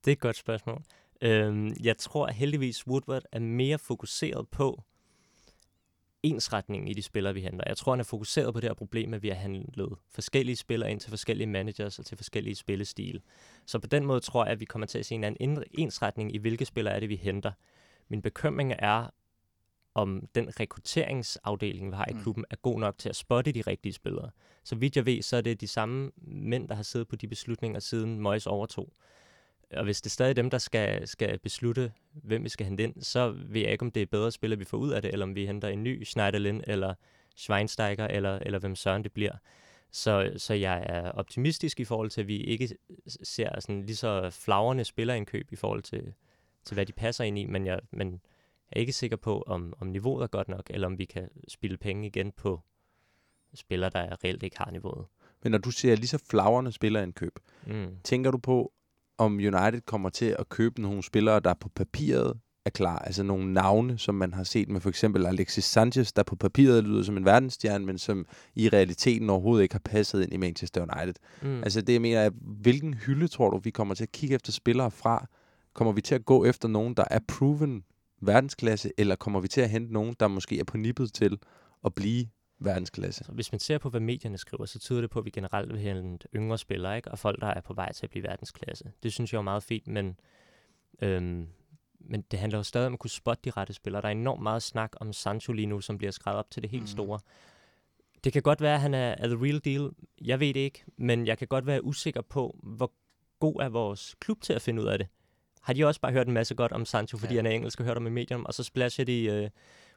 Det er et godt spørgsmål. Øhm, jeg tror at heldigvis, Woodward er mere fokuseret på ensretningen i de spillere, vi henter. Jeg tror, han er fokuseret på det her problem, at vi har handlet forskellige spillere ind til forskellige managers og til forskellige spillestil. Så på den måde tror jeg, at vi kommer til at se en anden ensretning i, hvilke spillere er det, vi henter. Min bekymring er, om den rekrutteringsafdeling, vi har i Mm. klubben, er god nok til at spotte de rigtige spillere. Så vidt jeg ved, så er det de samme mænd, der har siddet på de beslutninger, siden Moyes overtog. Og hvis det er stadig dem, der skal, skal beslutte, hvem vi skal hente ind, så ved jeg ikke, om det er bedre spillere, vi får ud af det, eller om vi henter en ny Schneiderlin, eller Schweinsteiger, eller, eller hvem søren det bliver. Så, så jeg er optimistisk i forhold til, at vi ikke ser sådan lige så flagrende spillerindkøb i forhold til, til, hvad de passer ind i, men jeg men er ikke sikker på, om, om niveauet er godt nok, eller om vi kan spille penge igen på spillere, der reelt ikke har niveauet. Men når du siger lige så flagrende spillerindkøb, Mm. tænker du på, om United kommer til at købe nogle spillere, der på papiret er klar? Altså nogle navne, som man har set med for eksempel Alexis Sanchez, der på papiret lyder som en verdensstjerne, men som i realiteten overhovedet ikke har passet ind i Manchester United. Mm. Altså det, jeg mener, er, hvilken hylde tror du, vi kommer til at kigge efter spillere fra? Kommer vi til at gå efter nogen, der er proven verdensklasse, eller kommer vi til at hente nogen, der måske er på nippet til at blive verdensklasse? Så hvis man ser på, hvad medierne skriver, så tyder det på, at vi generelt vil hente yngre spillere, ikke? og folk, der er på vej til at blive verdensklasse. Det synes jeg er meget fint, men, øhm, men det handler jo stadig om at kunne spotte de rette spillere. Der er enormt meget snak om Sancho lige nu, som bliver skrevet op til det helt Mhm. store. Det kan godt være, at han er, er the real deal. Jeg ved det ikke, men jeg kan godt være usikker på, hvor god er vores klub til at finde ud af det. Har de også bare hørt en masse godt om Sancho, fordi Ja. han er engelsk og hørt om i medierne, og så splasher de øh,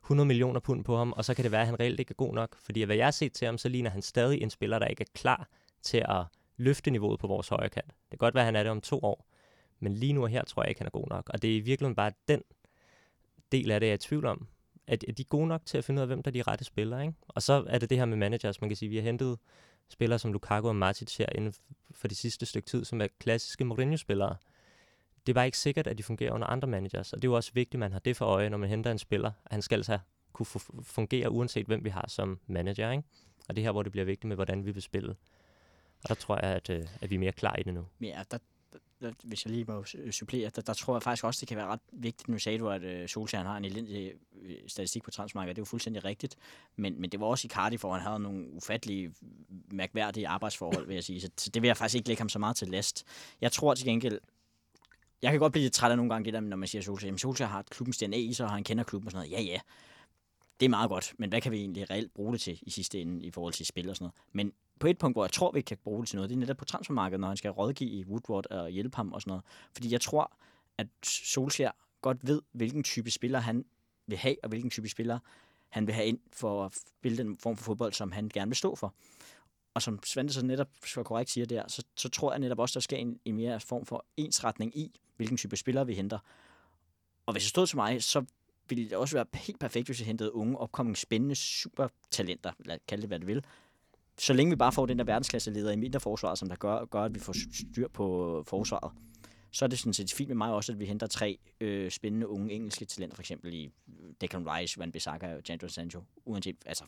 100 millioner pund på ham, og så kan det være, at han reelt ikke er god nok. Fordi hvad jeg har set til ham, så ligner han stadig en spiller, der ikke er klar til at løfte niveauet på vores højre kant. Det kan godt være, at han er det om to år, men lige nu og her tror jeg ikke, han er god nok. Og det er i virkeligheden bare den del af det, jeg er i tvivl om. At, at de er gode nok til at finde ud af, hvem der er de rette spillere. Ikke? Og så er det det her med managers. Man kan sige, at vi har hentet spillere som Lukaku og Matic her inden for de sidste stykke tid, som er klassiske Mourinho-spillere. Det er bare ikke sikkert, at de fungerer under andre managers. Og det er jo også vigtigt, at man har det for øje, når man henter en spiller. At han skal altså kunne fungere, uanset hvem vi har som manager. Ikke? Og det er her, hvor det bliver vigtigt med, hvordan vi vil spille. Og der tror jeg, at, øh, at vi er mere klar i det nu. Ja, der, der, hvis jeg lige må supplere, der, der tror jeg faktisk også, det kan være ret vigtigt. Nu sagde du, at øh, Solskjaer har en elendig øh, statistik på transmarkedet. Det er jo fuldstændig rigtigt. Men, men det var også i Cardiff, hvor han havde nogle ufattelige, mærkværdige arbejdsforhold, vil jeg sige. Så, så det vil jeg faktisk ikke lægge ham så meget til last. Jeg tror til gengæld, jeg kan godt blive lidt træt af nogle gange det der, når man siger Solskjaer. Jamen, Solskjaer har klubbens DNA i sig, og han kender klubben og sådan noget. Ja, ja. Det er meget godt, men hvad kan vi egentlig reelt bruge det til i sidste ende i forhold til spil og sådan noget? Men på et punkt, hvor jeg tror, vi kan bruge det til noget, det er netop på transfermarkedet, når han skal rådgive Woodward og hjælpe ham og sådan noget. Fordi jeg tror, at Solskjaer godt ved, hvilken type spiller han vil have, og hvilken type spiller han vil have ind for at spille den form for fodbold, som han gerne vil stå for. Og som Svante så netop så korrekt siger der, så, så tror jeg netop også, der skal en, en mere form for ensretning i, hvilken type spillere vi henter. Og hvis det stod til mig, så ville det også være helt perfekt, hvis vi hentede unge, opkommende, spændende supertalenter, lad kalde det, hvad det vil. Så længe vi bare får den der verdensklasse leder i midterforsvaret, som der gør, gør, at vi får styr på forsvaret, så er det sådan set fint med mig også, at vi henter tre øh, spændende unge engelske talenter, for eksempel i øh, Declan Rice, Van Bissaka og Jandro Sancho, uanset, altså,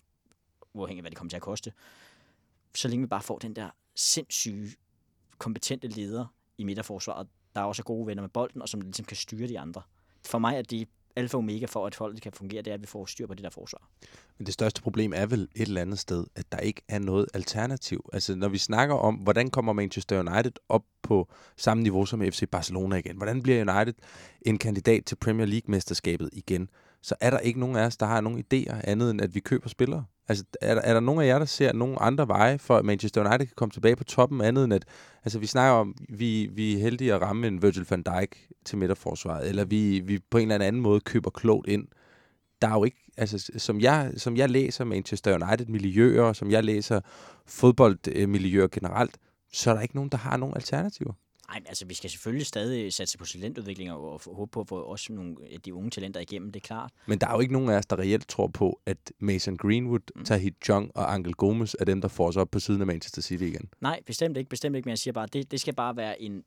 uafhængig af, hvad det kommer til at koste. Så længe vi bare får den der sindssyge, kompetente leder i midterforsvaret, der er også gode venner med bolden, og som ligesom kan styre de andre. For mig er det alfa og omega for, at holdet kan fungere, det er, at vi får styr på det der forsvar. Men det største problem er vel et eller andet sted, at der ikke er noget alternativ. Altså når vi snakker om, hvordan kommer Manchester United op på samme niveau som FC Barcelona igen? Hvordan bliver United en kandidat til Premier League-mesterskabet igen? Så er der ikke nogen af os, der har nogen idéer andet end, at vi køber spillere. Altså, er der, er der nogen af jer, der ser nogen andre veje for, at Manchester United kan komme tilbage på toppen, andet end at, altså vi snakker om, vi, vi er heldige at ramme en Virgil van Dijk til midterforsvaret, eller vi, vi på en eller anden måde køber klogt ind. Der er jo ikke, altså som jeg, som jeg læser Manchester United-miljøer, som jeg læser fodboldmiljøer generelt, så er der ikke nogen, der har nogen alternativer. Nej, altså vi skal selvfølgelig stadig satse på talentudvikling og håbe på at få også nogle af de unge talenter igennem, det er klart. Men der er jo ikke nogen af os, der reelt tror på, at Mason Greenwood, mm. Tahit Jong og Angel Gomes er dem, der får os op på siden af Manchester City igen. Nej, bestemt ikke, bestemt ikke, men jeg siger bare, det, det skal bare være en,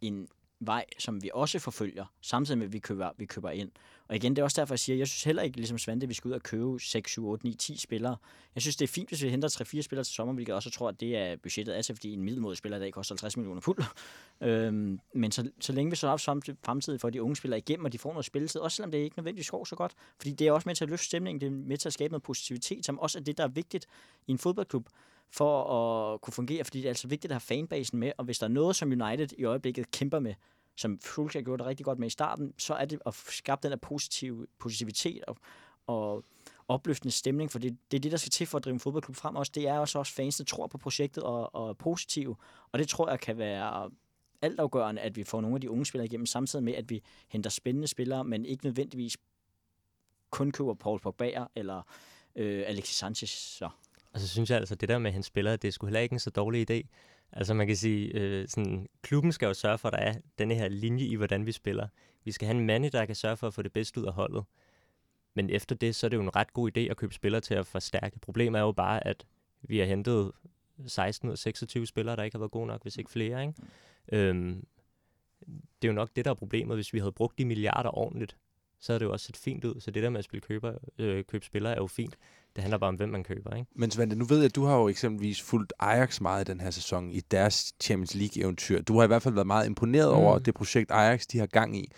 en vej, som vi også forfølger, samtidig med, at vi køber, vi køber ind. Og igen, det er også derfor, jeg siger, jeg synes heller ikke, ligesom Svante, at vi skal ud og købe 6, 7, 8, 9, 10 spillere. Jeg synes, det er fint, hvis vi henter 3-4 spillere til sommer, hvilket jeg også tror, at det er budgettet, altså fordi en middelmodig spiller i dag koster 50 millioner pund. øhm, men så, så længe vi så har fremtiden for de unge spillere igennem, og de får noget spilletid, også selvom det ikke nødvendigvis går så godt, fordi det er også med til at løfte stemningen, det er med til at skabe noget positivitet, som også er det, der er vigtigt i en fodboldklub for at kunne fungere, fordi det er altså vigtigt at have fanbasen med, og hvis der er noget, som United i øjeblikket kæmper med, som Fulk gjorde det rigtig godt med i starten, så er det at skabe den der positive, positivitet og, og opløftende stemning, for det, det er det, der skal til for at drive en fodboldklub frem også. Det er også også fans, der tror på projektet og, og er positive, og det tror jeg kan være altafgørende, at vi får nogle af de unge spillere igennem, samtidig med, at vi henter spændende spillere, men ikke nødvendigvis kun køber Paul Pogba eller øh, Alexis Sanchez. Så. Og så synes jeg altså, det der med hans spillere, det skulle heller ikke en så dårlig idé. Altså man kan sige, øh, sådan, klubben skal jo sørge for, at der er denne her linje i, hvordan vi spiller. Vi skal have en mand, der kan sørge for at få det bedste ud af holdet. Men efter det, så er det jo en ret god idé at købe spillere til at forstærke. Problemet er jo bare, at vi har hentet 16 ud af 26 spillere, der ikke har været gode nok, hvis ikke flere. Ikke? Øhm, det er jo nok det, der er problemet. Hvis vi havde brugt de milliarder ordentligt, så havde det jo også set fint ud. Så det der med at spille køber, øh, købe spillere er jo fint. Det handler bare om, hvem man køber, ikke? Men Svante, nu ved jeg, at du har jo eksempelvis fulgt Ajax meget i den her sæson i deres Champions League-eventyr. Du har i hvert fald været meget imponeret mm. over det projekt Ajax, de har gang i.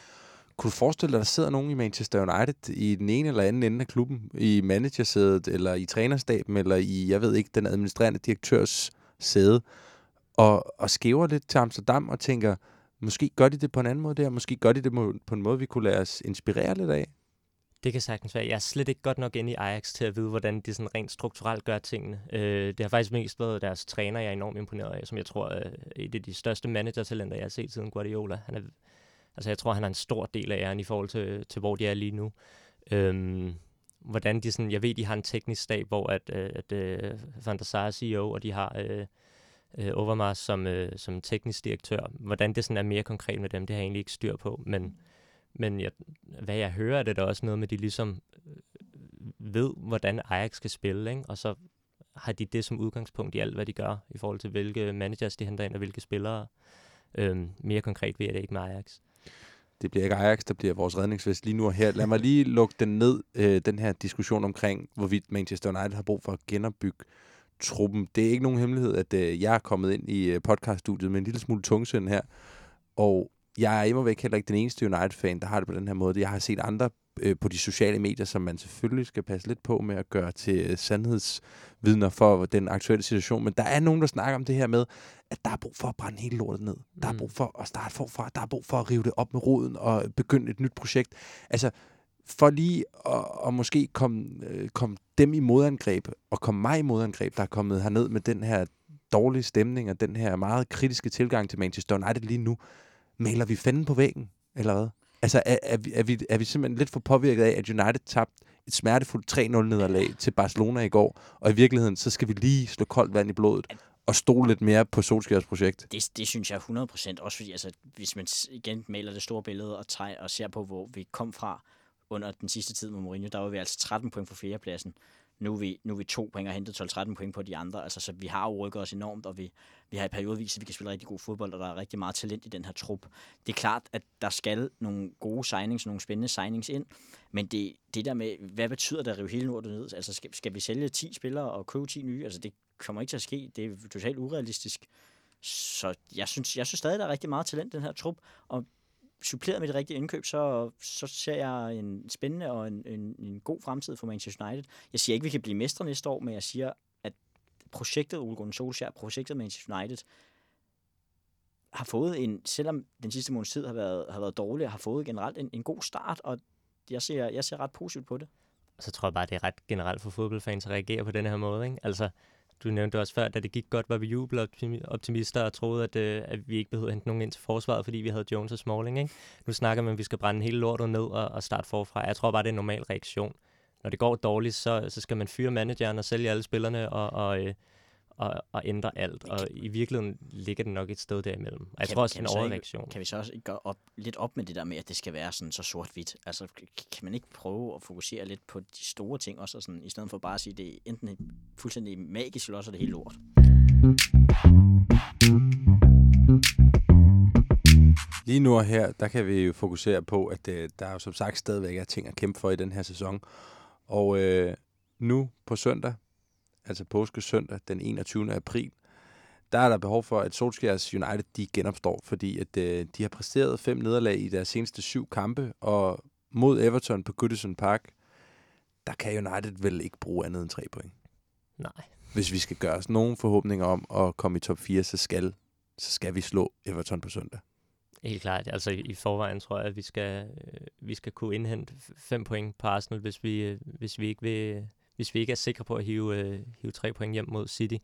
Kunne du forestille dig, at der sidder nogen i Manchester United i den ene eller anden ende af klubben, i managersædet, eller i trænerstaben, eller i, jeg ved ikke, den administrerende direktørs sæde, og, og skæver lidt til Amsterdam og tænker, måske gør de det på en anden måde der, måske gør de det på en måde, vi kunne lade os inspirere lidt af? Det kan sagtens være. Jeg er slet ikke godt nok inde i Ajax til at vide, hvordan de sådan rent strukturelt gør tingene. Øh, det har faktisk mest været deres træner, jeg er enormt imponeret af, som jeg tror er et af de største managertalenter, jeg har set siden Guardiola. Han er, altså jeg tror, han har en stor del af æren i forhold til, til hvor de er lige nu. Øhm, hvordan de sådan, jeg ved, de har en teknisk stab, hvor at, øh, at, at uh, Van der Sar er CEO, og de har øh, øh, Overmars som, øh, som teknisk direktør. Hvordan det sådan er mere konkret med dem, det har jeg egentlig ikke styr på, men men jeg, hvad jeg hører, er det da også noget med, at de ligesom øh, ved, hvordan Ajax skal spille, ikke? og så har de det som udgangspunkt i alt, hvad de gør, i forhold til hvilke managers de henter ind, og hvilke spillere. Øhm, mere konkret ved jeg det ikke med Ajax. Det bliver ikke Ajax, der bliver vores redningsvest lige nu og her. Lad mig lige lukke den ned, øh, den her diskussion omkring, hvorvidt Manchester United har brug for at genopbygge truppen. Det er ikke nogen hemmelighed, at øh, jeg er kommet ind i øh, podcaststudiet med en lille smule tungsind her, og jeg er væk heller ikke den eneste United-fan, der har det på den her måde. Jeg har set andre øh, på de sociale medier, som man selvfølgelig skal passe lidt på med at gøre til øh, sandhedsvidner for den aktuelle situation. Men der er nogen, der snakker om det her med, at der er brug for at brænde hele lortet ned. Der er Mm. brug for at starte forfra. Der er brug for at rive det op med roden og begynde et nyt projekt. Altså, for lige at, at måske komme, øh, komme dem i modangreb, og komme mig i modangreb, der er kommet herned med den her dårlige stemning og den her meget kritiske tilgang til Manchester United lige nu, maler vi fanden på væggen, eller hvad? Altså, er, er, vi, er, vi, er vi simpelthen lidt for påvirket af, at United tabte et smertefuldt 3-0-nederlag til Barcelona i går, og i virkeligheden, så skal vi lige slå koldt vand i blodet og stole lidt mere på Solskjærs projekt. Det, det synes jeg 100%, Også fordi, altså, hvis man igen maler det store billede og, teg, og ser på, hvor vi kom fra under den sidste tid med Mourinho, der var vi altså 13 point for fjerdepladsen. Nu er vi, nu er vi to point og hentet 12-13 point på de andre. Altså, så vi har jo rykket os enormt, og vi, vi har i perioder vist, at vi kan spille rigtig god fodbold, og der er rigtig meget talent i den her trup. Det er klart, at der skal nogle gode signings, nogle spændende signings ind, men det, det der med, hvad betyder det at rive hele lortet ned? Altså, skal, skal vi sælge 10 spillere og købe 10 nye? Altså, det kommer ikke til at ske. Det er totalt urealistisk. Så jeg synes, jeg synes stadig, der er rigtig meget talent i den her trup, og suppleret med det rigtige indkøb, så, så ser jeg en spændende og en, en, en god fremtid for Manchester United. Jeg siger ikke, vi kan blive mestre næste år, men jeg siger, at projektet Ole Gunnar Solskjaer, projektet Manchester United, har fået en, selvom den sidste måneds tid har været, har været dårlig, har fået generelt en, en god start, og jeg ser, jeg ser ret positivt på det. Og så tror jeg bare, det er ret generelt for fodboldfans at reagere på den her måde. Ikke? Altså, du nævnte også før, da det gik godt, var vi jubeloptimister og troede, at, øh, at vi ikke behøvede at hente nogen ind til forsvaret, fordi vi havde Jones og Smalling. Ikke? Nu snakker man, at vi skal brænde hele lortet ned og, og starte forfra. Jeg tror bare, det er en normal reaktion. Når det går dårligt, så, så skal man fyre manageren og sælge alle spillerne og, og, øh, og, og ændre alt. Og i virkeligheden ligger det nok et sted derimellem. Og jeg Kan- tror også, kan en så ikke- overreaktion. Kan vi så også ikke gøre op, lidt op med det der med, at det skal være sådan så sort-hvidt? Altså, kan man ikke prøve at fokusere lidt på de store ting også, og sådan, i stedet for bare at sige, at det er enten fuldstændig magisk, eller også er det helt lort? Lige nu og her, der kan vi jo fokusere på, at øh, der jo som sagt stadigvæk er ting at kæmpe for i den her sæson. Og øh, nu på søndag, altså påske søndag, den 21. april, der er der behov for, at Solskjaers United de genopstår, fordi at øh, de har præsteret fem nederlag i deres seneste syv kampe, og mod Everton på Goodison Park, der kan United vel ikke bruge andet end tre point. Nej. Hvis vi skal gøre os nogen forhåbninger om at komme i top 4, så skal, så skal vi slå Everton på søndag. Helt klart. Altså i forvejen tror jeg, at vi skal, øh, vi skal kunne indhente fem point på Arsenal, hvis vi, øh, hvis vi, ikke, vil, hvis vi ikke er sikre på at hive, øh, hive tre point hjem mod City.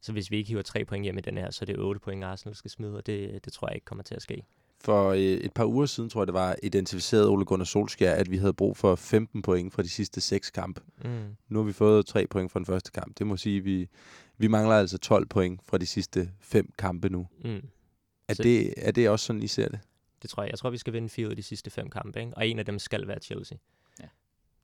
Så hvis vi ikke hiver tre point hjem i den her, så er det otte point, Arsenal skal smide, og det, det tror jeg ikke kommer til at ske. For øh, et par uger siden, tror jeg, det var identificeret Ole Gunnar Solskjaer, at vi havde brug for 15 point fra de sidste seks kampe. Mm. Nu har vi fået 3 point fra den første kamp. Det må sige, at vi, vi mangler altså 12 point fra de sidste fem kampe nu. Mm. Er, Så- det, er det også sådan, I ser det? Det tror jeg. Jeg tror, vi skal vinde fire ud af de sidste fem kampe, ikke? og en af dem skal være Chelsea.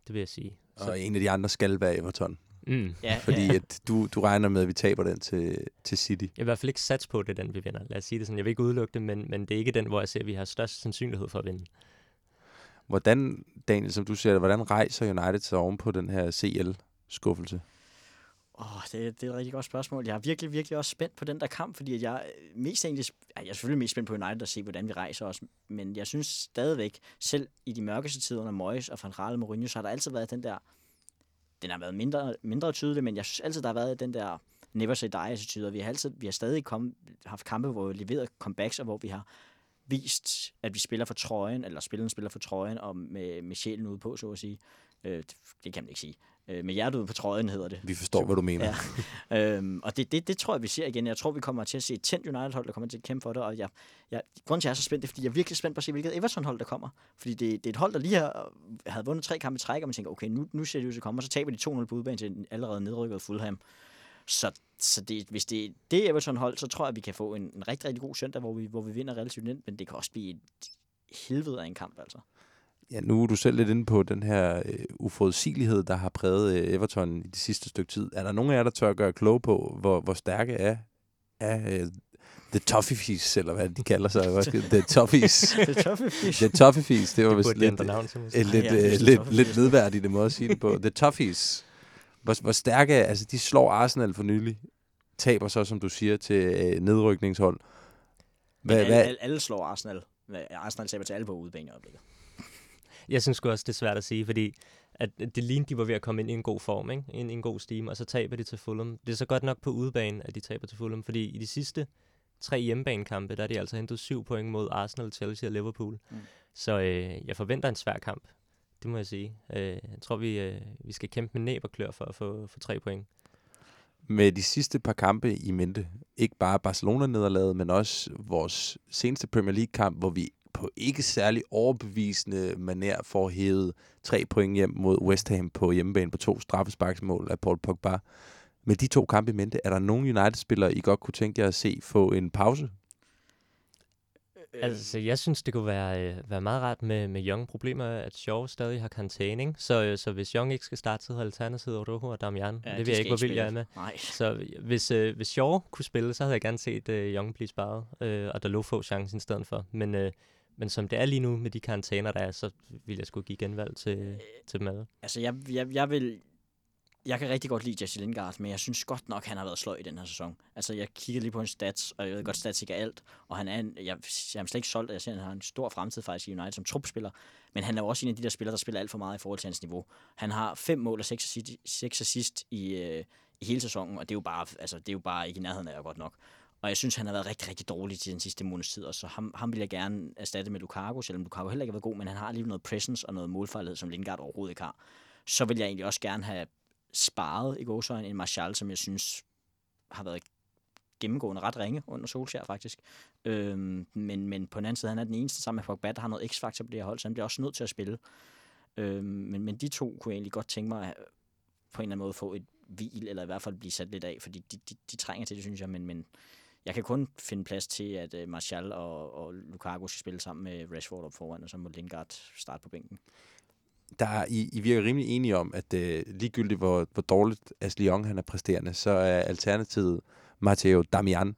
Det vil jeg sige. Og en af de andre skal være Everton. Mm. Ja, Fordi ja. at du, du regner med, at vi taber den til, til City. Jeg vil i hvert fald ikke sats på, at det er den, vi vinder. Lad os sige det sådan. Jeg vil ikke udelukke det, men, men det er ikke den, hvor jeg ser, at vi har størst sandsynlighed for at vinde. Hvordan, Daniel, som du siger det, hvordan rejser United sig oven på den her CL-skuffelse? Åh, det, det er et rigtig godt spørgsmål. Jeg er virkelig, virkelig også spændt på den der kamp, fordi at jeg mest egentlig, jeg er selvfølgelig mest spændt på United at se, hvordan vi rejser os, men jeg synes stadigvæk, selv i de mørkeste tider under Moyes og Van Gaal og Mourinho, så har der altid været den der, den har været mindre, mindre tydelig, men jeg synes altid, der har været den der never say die attitude, og vi har altid, vi har stadig kom, haft kampe, hvor vi har leveret comebacks, og hvor vi har vist, at vi spiller for trøjen, eller spilleren spiller for trøjen, og med, med sjælen ude på, så at sige. Øh, det, det kan man ikke sige. Øh, med hjertet på trøjen hedder det. Vi forstår, hvad du mener. Ja. øhm, og det, det, det tror jeg, vi ser igen. Jeg tror, vi kommer til at se et tændt United-hold, der kommer til at kæmpe for det. Og jeg, jeg, grunden til, at jeg er så spændt, det er, fordi jeg er virkelig spændt på at se, hvilket Everton-hold, der kommer. Fordi det, det er et hold, der lige har, havde vundet tre kampe i træk, og man tænker, okay, nu, nu ser det ud til at komme. Og så taber de 2-0 på udbanen til en allerede nedrykket Fulham. Så, så det, hvis det er det Everton-hold, så tror jeg, at vi kan få en, en rigtig, rigtig god søndag, hvor vi, hvor vi vinder relativt nemt. Men det kan også blive et helvede af en kamp, altså. Ja, nu er du selv lidt inde på den her øh, uforudsigelighed, der har præget øh, Everton i det sidste stykke tid. Er der nogen af jer, der tør at gøre klog på, hvor, hvor stærke er, er øh, The Toffees, eller hvad de kalder sig? The Toffees. Det tøffe fish. The Toffees, det var Det vist lidt, navn måske. øh, lidt, Ja, det øh, The lidt, Toffees. lidt nedværdigt måde at sige det på. The Toffees. Hvor, hvor stærke er, altså de slår Arsenal for nylig, taber så, som du siger, til øh, nedrykningshold. Men Hvad, alle, hvad, alle, slår Arsenal. Arsenal taber til alle på udebane i øjeblikket. Jeg synes også, det er svært at sige, fordi at det lignede, de var ved at komme ind i en god form, ikke? Ind i en god stime, og så taber de til Fulham. Det er så godt nok på udebane, at de taber til Fulham, fordi i de sidste tre hjemmebanekampe, der er de altså hentet syv point mod Arsenal, Chelsea og Liverpool. Mm. Så øh, jeg forventer en svær kamp, det må jeg sige. Øh, jeg tror, vi, øh, vi skal kæmpe med næb og klør for at få for tre point. med de sidste par kampe i mente, ikke bare Barcelona-nederlaget, men også vores seneste Premier League-kamp, hvor vi på ikke særlig overbevisende maner får hævet tre point hjem mod West Ham på hjemmebane på to straffesparksmål af Paul Pogba. Med de to kampe i mente, er der nogen United-spillere, I godt kunne tænke jer at se få en pause? Altså, jeg synes, det kunne være, øh, være meget rart med, med Young. Problemet er, at Shaw stadig har karantæne? Så, øh, så hvis Young ikke skal starte, så hedder alternativet Rojo og Damian. Ja, det ved de jeg ikke, hvor vild jeg er med. Nej. Så hvis, øh, hvis Shaw kunne spille, så havde jeg gerne set øh, Young blive sparet, øh, og der lå få chancen i stedet for. Men, øh, men som det er lige nu med de karantæner, der er, så vil jeg skulle give genvalg til, til dem alle. Altså, jeg, jeg, jeg vil... Jeg kan rigtig godt lide Jesse Lingard, men jeg synes godt nok, han har været sløj i den her sæson. Altså, jeg kigger lige på hans stats, og jeg ved godt, stats ikke er alt. Og han er en, jeg, jeg er slet ikke solgt, jeg siger, at han har en stor fremtid faktisk i United som trupspiller. Men han er jo også en af de der spillere, der spiller alt for meget i forhold til hans niveau. Han har fem mål og seks assist, seks assist i, øh, i hele sæsonen, og det er, jo bare, altså, det er jo bare ikke i nærheden af godt nok. Og jeg synes, han har været rigtig, rigtig dårlig til den sidste måneds tid, og så ham, ham vil jeg gerne erstatte med Lukaku, selvom Lukaku heller ikke har været god, men han har alligevel noget presence og noget målfarlighed, som Lingard overhovedet ikke har. Så vil jeg egentlig også gerne have sparet i gåsøjne en Martial, som jeg synes har været gennemgående ret ringe under Solskjaer faktisk. Øhm, men, men på den anden side, han er den eneste sammen med Pogba, der har noget x-faktor på det her hold, så han bliver også nødt til at spille. Øhm, men, men de to kunne jeg egentlig godt tænke mig at på en eller anden måde få et hvil, eller i hvert fald blive sat lidt af, fordi de, de, de trænger til det, synes jeg, men, men jeg kan kun finde plads til, at uh, Martial og, og Lukaku skal spille sammen med Rashford op foran, og så må Lingard starte på bænken. Der er, I, I virker rimelig enige om, at øh, ligegyldigt hvor, hvor dårligt Ashley Young han er præsterende, så er alternativet Matteo Damian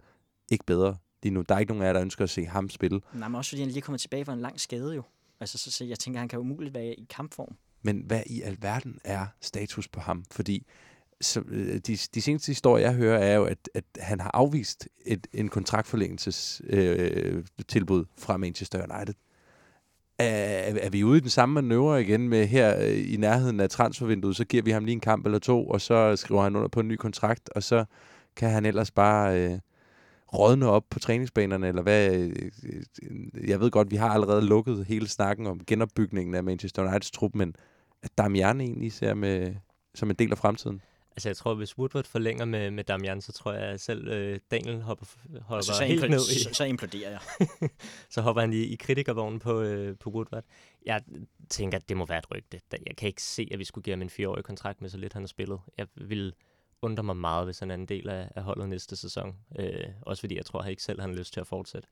ikke bedre lige nu. Der er ikke nogen af jer, der ønsker at se ham spille. Nej, men også fordi han lige er kommet tilbage fra en lang skade jo. Altså, så, så jeg tænker, han kan umuligt være i kampform. Men hvad i alverden er status på ham? Fordi så, øh, de, de seneste historier, jeg hører, er jo, at, at han har afvist et, en kontraktforlængelses øh, tilbud fra Manchester United. Er, er vi ude i den samme manøvre igen med her øh, i nærheden af transfervinduet, så giver vi ham lige en kamp eller to, og så skriver han under på en ny kontrakt, og så kan han ellers bare øh, rådne op på træningsbanerne, eller hvad? Øh, jeg ved godt, vi har allerede lukket hele snakken om genopbygningen af Manchester Uniteds trup, men at Damian egentlig ser med, som en del af fremtiden. Altså, jeg tror, hvis Woodward forlænger med, med Damian, så tror jeg at selv øh, Daniel hopper, hopper Altså, så, helt ned i, så, så imploderer jeg. så hopper han i, i kritikervognen på, øh, på Woodward. Jeg tænker, at det må være et rygte. Jeg kan ikke se, at vi skulle give ham en fireårig kontrakt med så lidt, han har spillet. Jeg vil undre mig meget, hvis han er en del af, af holdet næste sæson. Øh, også fordi jeg tror, at han ikke selv har lyst til at fortsætte.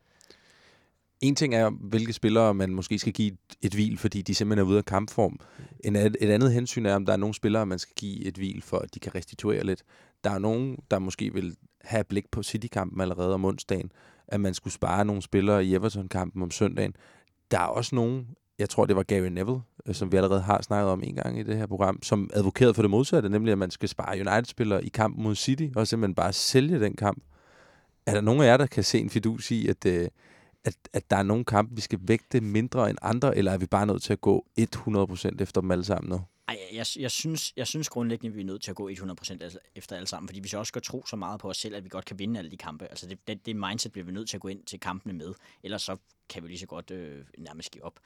En ting er, hvilke spillere man måske skal give et, et hvil, fordi de simpelthen er ude af kampform. En, et andet hensyn er, om der er nogle spillere, man skal give et hvil, for at de kan restituere lidt. Der er nogen, der måske vil have blik på City-kampen allerede om onsdagen, at man skulle spare nogle spillere i Everton-kampen om søndagen. Der er også nogen, jeg tror det var Gary Neville, øh, som vi allerede har snakket om en gang i det her program, som advokerede for det modsatte, nemlig at man skal spare United-spillere i kampen mod City, og simpelthen bare sælge den kamp. Er der nogen af jer, der kan se en fidus i, at, øh, at, at der er nogle kampe, vi skal vægte mindre end andre, eller er vi bare nødt til at gå 100% efter dem alle sammen nu? Ej, jeg, jeg, synes, jeg synes grundlæggende, at vi er nødt til at gå 100% altså efter alle sammen, fordi vi så også skal tro så meget på os selv, at vi godt kan vinde alle de kampe. Altså det, det, det mindset bliver vi nødt til at gå ind til kampene med, ellers så kan vi lige så godt øh, nærmest give op.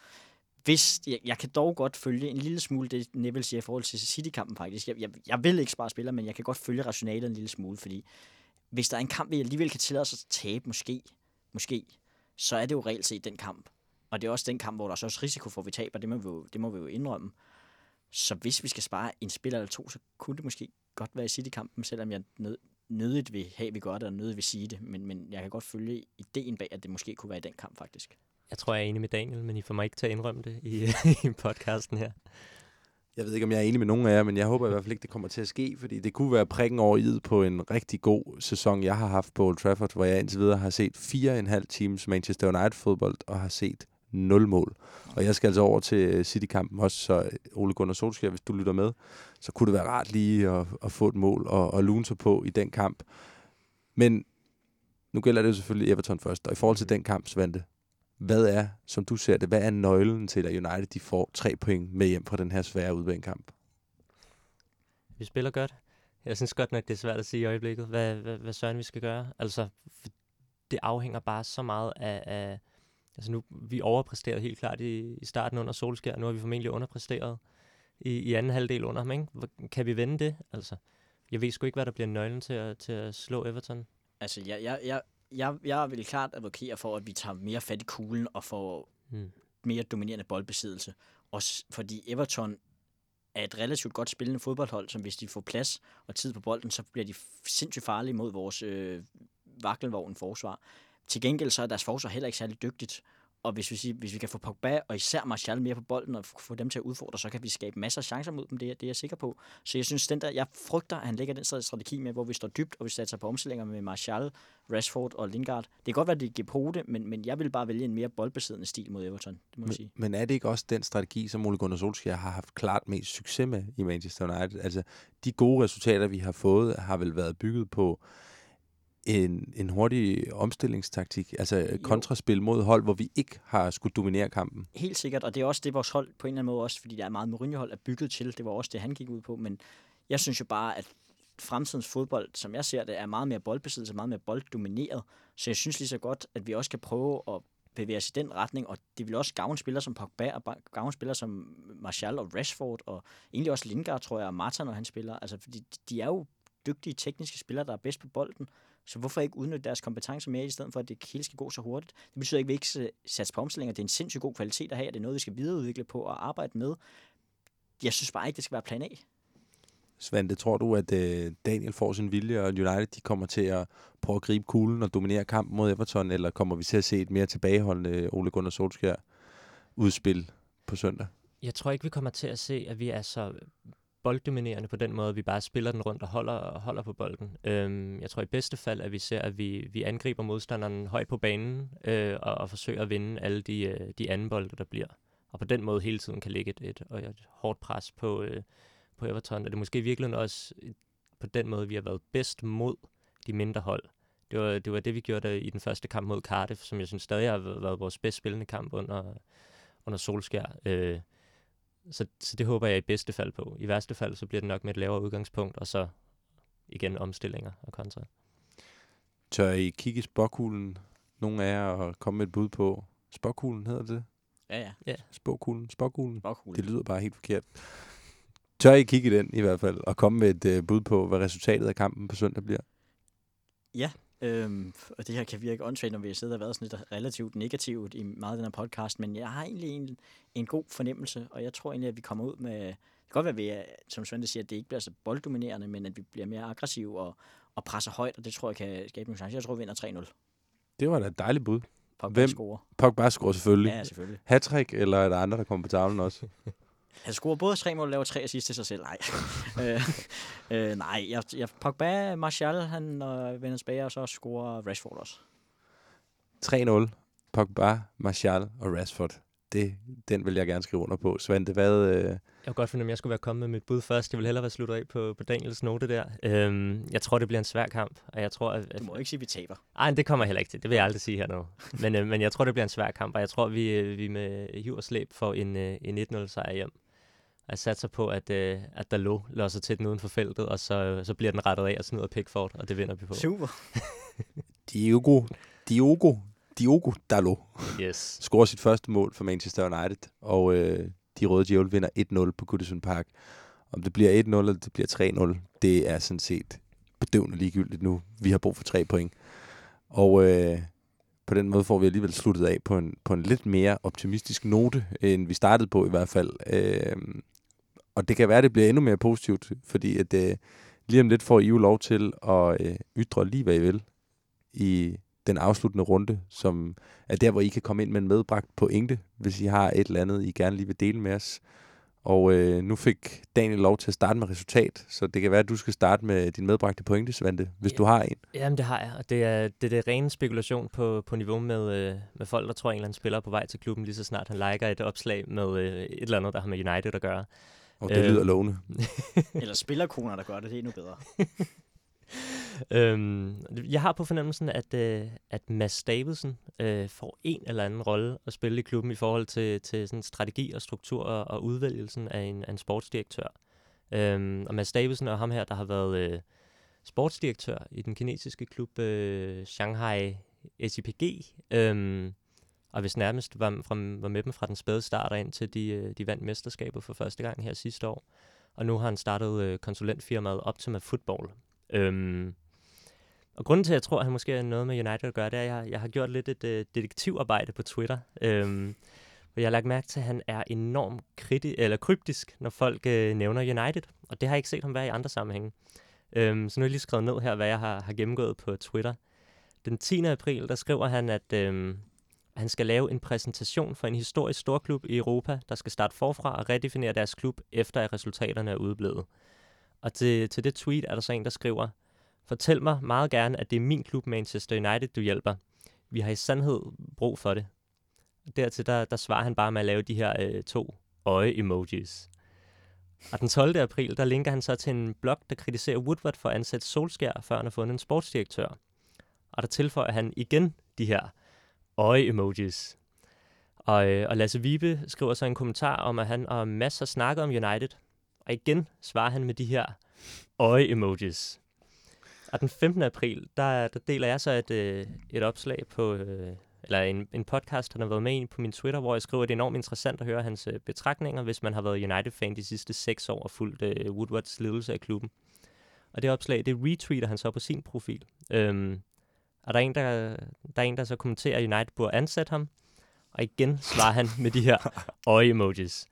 Hvis, jeg, jeg kan dog godt følge en lille smule det, Neville siger i forhold til City-kampen faktisk. Jeg, jeg, jeg vil ikke spare spillere, men jeg kan godt følge rationalet en lille smule, fordi hvis der er en kamp, vi alligevel kan tillade os at tabe, måske, måske, så er det jo reelt set den kamp. Og det er også den kamp, hvor der er så også risiko for, at vi taber, det må vi jo, det må vi jo indrømme. Så hvis vi skal spare en spiller eller to, så kunne det måske godt være i City-kampen, selvom jeg nød, nødigt vil have, at vi gør det, og nødigt vil sige det. Men, men jeg kan godt følge ideen bag, at det måske kunne være i den kamp, faktisk. Jeg tror, jeg er enig med Daniel, men I får mig ikke til at indrømme det i, i podcasten her. Jeg ved ikke, om jeg er enig med nogen af jer, men jeg håber i hvert fald ikke, det kommer til at ske, fordi det kunne være prikken over i på en rigtig god sæson, jeg har haft på Old Trafford, hvor jeg indtil videre har set fire og en halv times Manchester United-fodbold, og har set nul mål. Og jeg skal altså over til City-kampen også, så øh, Ole Gunnar Solskjaer, hvis du lytter med, så kunne det være rart lige at, at få et mål og, og lune sig på i den kamp. Men nu gælder det jo selvfølgelig Everton først, og i forhold til den kamp, Svante, hvad er, som du ser det, hvad er nøglen til, at United de får tre point med hjem fra den her svære udbanekamp? Vi spiller godt. Jeg synes godt nok, det er svært at sige i øjeblikket, hvad, hvad, hvad søren vi skal gøre. Altså, det afhænger bare så meget af... af altså nu, vi overpræsterede helt klart i, i starten under Solskær, nu har vi formentlig underpræsteret i, i anden halvdel under ham, ikke? Kan vi vende det? Altså, jeg ved sgu ikke, hvad der bliver nøglen til at, til at slå Everton. Altså, jeg, jeg, jeg, jeg, jeg vil klart advokere for, at vi tager mere fat i kuglen og får Hmm. mere dominerende boldbesiddelse. Også fordi Everton er et relativt godt spillende fodboldhold, som hvis de får plads og tid på bolden, så bliver de sindssygt farlige mod vores øh, vakkelvogn forsvar. Til gengæld så er deres forsvar heller ikke særlig dygtigt. Og hvis vi, siger, hvis vi kan få Pogba og især Martial mere på bolden og få dem til at udfordre, så kan vi skabe masser af chancer mod dem, det er, det er jeg sikker på. Så jeg synes, den der, jeg frygter, at han lægger den strategi med, hvor vi står dybt, og vi satser på omstillinger med Martial, Rashford og Lingard. Det kan godt være, at det giver det, men, men jeg vil bare vælge en mere boldbesiddende stil mod Everton, det må jeg sige. Men, men er det ikke også den strategi, som Ole Gunnar Solskjaer har haft klart mest succes med i Manchester United? Altså, de gode resultater, vi har fået, har vel været bygget på en, en hurtig omstillingstaktik, altså kontraspil mod hold, hvor vi ikke har skulle dominere kampen. Helt sikkert, og det er også det, vores hold på en eller anden måde også, fordi det er meget Mourinho-hold er bygget til. Det var også det, han gik ud på, men jeg synes jo bare, at fremtidens fodbold, som jeg ser det, er meget mere boldbesiddelse, meget mere bolddomineret. Så jeg synes lige så godt, at vi også kan prøve at bevæge os i den retning, og det vil også gavne spillere som Pogba, og gavne spillere som Martial og Rashford, og egentlig også Lingard, tror jeg, og Marta, når han spiller. Altså, fordi de er jo dygtige tekniske spillere, der er bedst på bolden, så hvorfor ikke udnytte deres kompetencer mere, i stedet for, at det hele skal gå så hurtigt? Det betyder ikke, at vi ikke skal satse på omstillinger. Det er en sindssygt god kvalitet at have, og det er noget, vi skal videreudvikle på og arbejde med. Jeg synes bare ikke, det skal være plan A. Svante, tror du, at øh, Daniel får sin vilje, og United de kommer til at prøve at gribe kuglen og dominere kampen mod Everton, eller kommer vi til at se et mere tilbageholdende Ole Gunnar Solskjaer udspil på søndag? Jeg tror ikke, vi kommer til at se, at vi er så bolddominerende på den måde, at vi bare spiller den rundt og holder, og holder på bolden. Øhm, jeg tror i bedste fald, at vi ser, at vi, vi angriber modstanderen højt på banen øh, og, og forsøger at vinde alle de, øh, de anden bolde, der bliver. Og på den måde hele tiden kan ligge et, et, et hårdt pres på, øh, på Everton. Og det er måske virkelig også øh, på den måde, vi har været bedst mod de mindre hold. Det var det, var det vi gjorde der i den første kamp mod Cardiff, som jeg synes stadig har været vores bedst spillende kamp under, under Solskjær. Øh, så, så det håber jeg i bedste fald på. I værste fald, så bliver det nok med et lavere udgangspunkt, og så igen omstillinger og kontra. Tør I kigge i spåkuglen? Nogle af jer og komme med et bud på spåkuglen, hedder det? Ja, ja. Spåkuglen? Spåkuglen? Bokhul. Det lyder bare helt forkert. Tør I kigge i den i hvert fald, og komme med et øh, bud på, hvad resultatet af kampen på søndag bliver? Øhm, og det her kan virke åndssvagt, når vi har siddet og været sådan lidt relativt negativt i meget af den her podcast, men jeg har egentlig en, en god fornemmelse, og jeg tror egentlig, at vi kommer ud med... Det kan godt være, at vi, er, som Svante siger, at det ikke bliver så bolddominerende, men at vi bliver mere aggressive og, og presser højt, og det tror jeg kan skabe nogle chancer. Jeg tror, vi vinder 3-0. Det var da et dejligt bud. Pogba Hvem? scorer. Pogba scorer selvfølgelig. Ja, selvfølgelig. Hattrick, eller er der andre, der kommer på tavlen også? Han scorer både tre mål og laver tre assist til sig selv. Nej, øh, øh, nej jeg, jeg, Pogba, Martial, han øh, vender tilbage, og så scorer Rashford også. 3-0. Pogba, Martial og Rashford. Det, den vil jeg gerne skrive under på. Svante, hvad... Øh, Jeg kunne godt finde, om jeg skulle være kommet med mit bud først. Jeg vil hellere være sluttet af på, på Daniels note der. Øhm, jeg tror, det bliver en svær kamp, og jeg tror, at... at Du må ikke sige, at vi taber. ej, det kommer jeg heller ikke til. Det vil jeg aldrig sige hernede. men, øh, men jeg tror, det bliver en svær kamp, og jeg tror, vi, øh, vi med hiv og slæb får en, øh, en 1-0-sejr hjem. Og jeg satser på, at, øh, at der lå låser til den uden for feltet, og så, så bliver den rettet af og smider Pickford, og det vinder vi på. Super. Diogo, Diogo, Diogo Dalot Yes. scorer sit første mål for Manchester United, og øh, de røde djævel vinder 1-0 på Goodison Park. Om det bliver 1-0 eller det bliver 3-0, det er sådan set bedøvende ligegyldigt nu. Vi har brug for tre point. Og øh, på den måde får vi alligevel sluttet af på en, på en lidt mere optimistisk note, end vi startede på i hvert fald. Øh, og det kan være, at det bliver endnu mere positivt, fordi at, øh, lige om lidt får I jo lov til at øh, ytre lige, hvad I vil i den afsluttende runde, som er der, hvor I kan komme ind med en medbragt pointe, hvis I har et eller andet, I gerne lige vil dele med os. Og øh, nu fik Daniel lov til at starte med resultat, så det kan være, at du skal starte med din medbragte pointe, Svante, hvis Ja. du har en. Jamen, det har jeg, og det er det, er det rene spekulation på, på niveau med, øh, med folk, der tror, at en eller anden spiller er på vej til klubben, lige så snart han liker et opslag med øh, et eller andet, der har med United at gøre. Og det Øh. lyder lovende. Eller spillerkoner, der gør det, det er endnu bedre. Øhm, jeg har på fornemmelsen, at, øh, at Mads Davidsen øh, får en eller anden rolle at spille i klubben i forhold til, til sådan strategi og struktur og, og udvælgelsen af en, af en sportsdirektør. Øhm, og Mads Davidsen er ham her, der har været øh, sportsdirektør i den kinesiske klub øh, Shanghai SIPG. Øhm, og hvis nærmest var, fra, var med dem fra den spæde start ind til de, øh, de vandt mesterskabet for første gang her sidste år. Og nu har han startet øh, konsulentfirmaet Optima Football. Øhm, og grunden til, at jeg tror, at han måske er noget med United at gøre, det er, at jeg, jeg har gjort lidt et øh, detektivarbejde på Twitter. Øhm, hvor jeg har lagt mærke til, at han er enormt kriti- eller kryptisk, når folk øh, nævner United. Og det har jeg ikke set ham være i andre sammenhænge. Øhm, så nu har jeg lige skrevet ned her, hvad jeg har, har gennemgået på Twitter. Den 10. april, der skriver han, at øhm, han skal lave en præsentation for en historisk storklub i Europa, der skal starte forfra og redefinere deres klub, efter at resultaterne er udeblevet. Og til, til det tweet er der så en, der skriver, Fortæl mig meget gerne, at det er min klub Manchester United, du hjælper. Vi har i sandhed brug for det. Dertil der, der svarer han bare med at lave de her øh, to øje-emojis. Og den 12. april, der linker han så til en blog, der kritiserer Woodward for at ansætte Solskjær, før han har fundet en sportsdirektør. Og der tilføjer han igen de her øje-emojis. Og, øh, og Lasse Vibe skriver så en kommentar om, at han og Mads har snakket om United. Og igen svarer han med de her øje-emojis. Og den 15. april, der, der deler jeg så et, øh, et opslag på, øh, eller en, en podcast, han har været med i på min Twitter, hvor jeg skriver, at det er enormt interessant at høre hans øh, betragtninger, hvis man har været United-fan de sidste seks år og fulgt øh, Woodwards ledelse af klubben. Og det opslag, det retweeter han så på sin profil. Øhm, og der er, en, der, der er en, der så kommenterer, at United burde ansætte ham. Og igen svarer han med de her øje-emojis.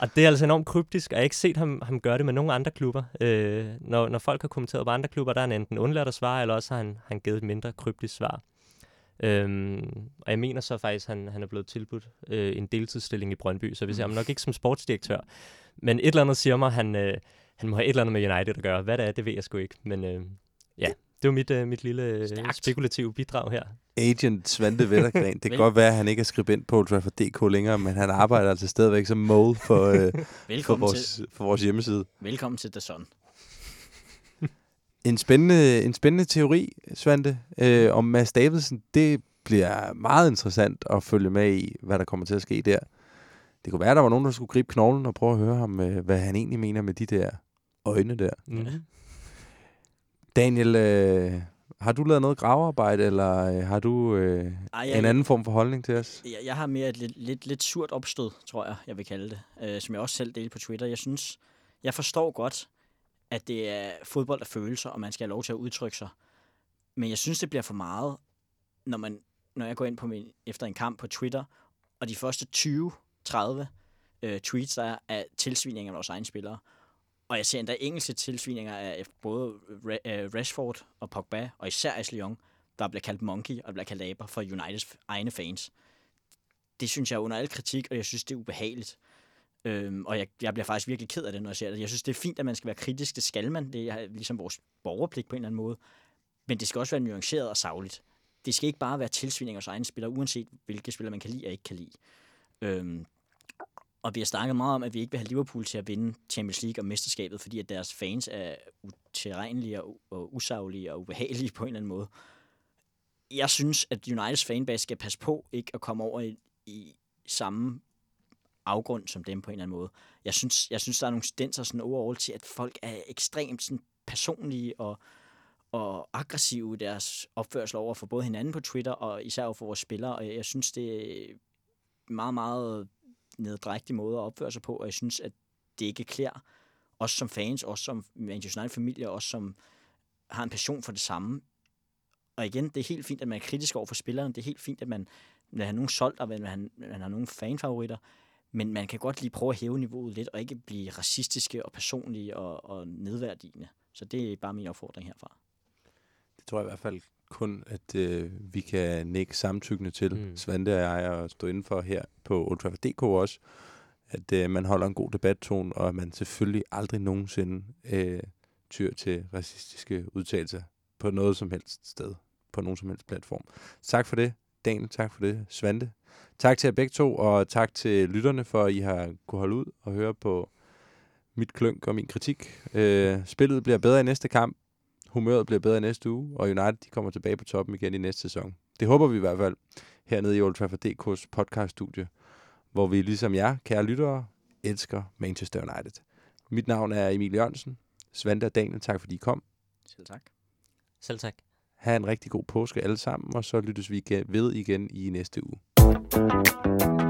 Og det er altså enormt kryptisk, og jeg har ikke set ham, ham gøre det med nogen andre klubber. Øh, når, når folk har kommenteret på andre klubber, der er han enten undladt at svare, eller også har han, han givet et mindre kryptisk svar. Øhm, og jeg mener så faktisk, at han, han er blevet tilbudt øh, en deltidsstilling i Brøndby, så vi ser ham nok ikke som sportsdirektør. Men et eller andet siger mig, at han, øh, han må have et eller andet med United at gøre. Hvad det er, det ved jeg sgu ikke. Men øh, ja, det var mit, øh, mit lille øh, Stærkt. spekulative bidrag her. Agent Svante Vettergren. Det kan godt være, at han ikke er skribent på Old Trafford DK længere, men han arbejder altså stadigvæk som mole for, øh, for, Velkommen, til, vores, for vores hjemmeside. velkommen til The Sun. En spændende, en spændende teori, Svante, øh, om Mads Davidsen. Det bliver meget interessant at følge med i, hvad der kommer til at ske der. Det kunne være, at der var nogen, der skulle gribe knoglen og prøve at høre ham, øh, hvad han egentlig mener med de der øjne der. Mm. Daniel, øh, har du lavet noget gravearbejde, eller øh, har du øh, Ej, en anden form for holdning til os? Jeg, jeg har mere et lidt, lidt, lidt surt opstød, tror jeg, jeg vil kalde det, øh, som jeg også selv delte på Twitter. Jeg synes, jeg forstår godt, at det er fodbold af følelser, og man skal have lov til at udtrykke sig. Men jeg synes, det bliver for meget, når, man, når jeg går ind på min, efter en kamp på Twitter, og de første 20-30 øh, tweets, der er af tilsvininger af vores egne spillere. Og jeg ser endda engelske tilsvininger af både øh, Rashford og Pogba, og især Ashley Young, der bliver kaldt monkey og bliver kaldt aber for Uniteds egne fans. Det synes jeg er under al kritik, og jeg synes, det er ubehageligt. Øhm, og jeg, jeg bliver faktisk virkelig ked af det, når jeg ser det. Jeg synes, det er fint, at man skal være kritisk. Det skal man. Det er ligesom vores borgerpligt på en eller anden måde. Men det skal også være nuanceret og savligt. Det skal ikke bare være tilsvining af egne spillere, uanset hvilke spillere man kan lide og ikke kan lide. Øhm, og vi har snakket meget om, at vi ikke vil have Liverpool til at vinde Champions League og mesterskabet, fordi at deres fans er utilregnelige og, og usaglige og ubehagelige på en eller anden måde. Jeg synes, at Uniteds fanbase skal passe på ikke at komme over i, i samme afgrund som dem på en eller anden måde. Jeg synes, jeg synes der er nogle tendenser sådan overall til, at folk er ekstremt sådan personlige og, og aggressive i deres opførsel over for både hinanden på Twitter og især over for vores spillere. Og jeg, jeg synes, det er meget, meget neddrægtig måde at opføre sig på, og jeg synes, at det ikke klæder os som fans, os som Manchester United-familie, os som har en passion for det samme. Og igen, det er helt fint, at man er kritisk over for spilleren. Det er helt fint, at man vil have nogen solgt, og man, man, man har nogle fanfavoritter. Men man kan godt lige prøve at hæve niveauet lidt, og ikke blive racistiske og personlige og, og nedværdigende. Så det er bare min opfordring herfra. Det tror jeg i hvert fald kun, at øh, vi kan nikke samtykkende til, Mm. Svante og jeg, og stå indenfor her på Old også. at øh, man holder en god debattone, og at man selvfølgelig aldrig nogensinde øh, tyr til racistiske udtalelser på noget som helst sted, på nogen som helst platform. Tak for det, Daniel. Tak for det, Svante. Tak til jer begge to, og tak til lytterne for, at I har kunne holde ud og høre på mit klønk og min kritik. Øh, spillet bliver bedre i næste kamp. Humøret bliver bedre i næste uge, og United de kommer tilbage på toppen igen i næste sæson. Det håber vi i hvert fald hernede i Old Trafford DK's podcaststudie, hvor vi ligesom jer, kære lyttere, elsker Manchester United. Mit navn er Emil Jørgensen. Svante og Daniel, tak fordi I kom. Selv tak. Selv tak. Ha' en rigtig god påske alle sammen, og så lyttes vi ved igen i næste uge.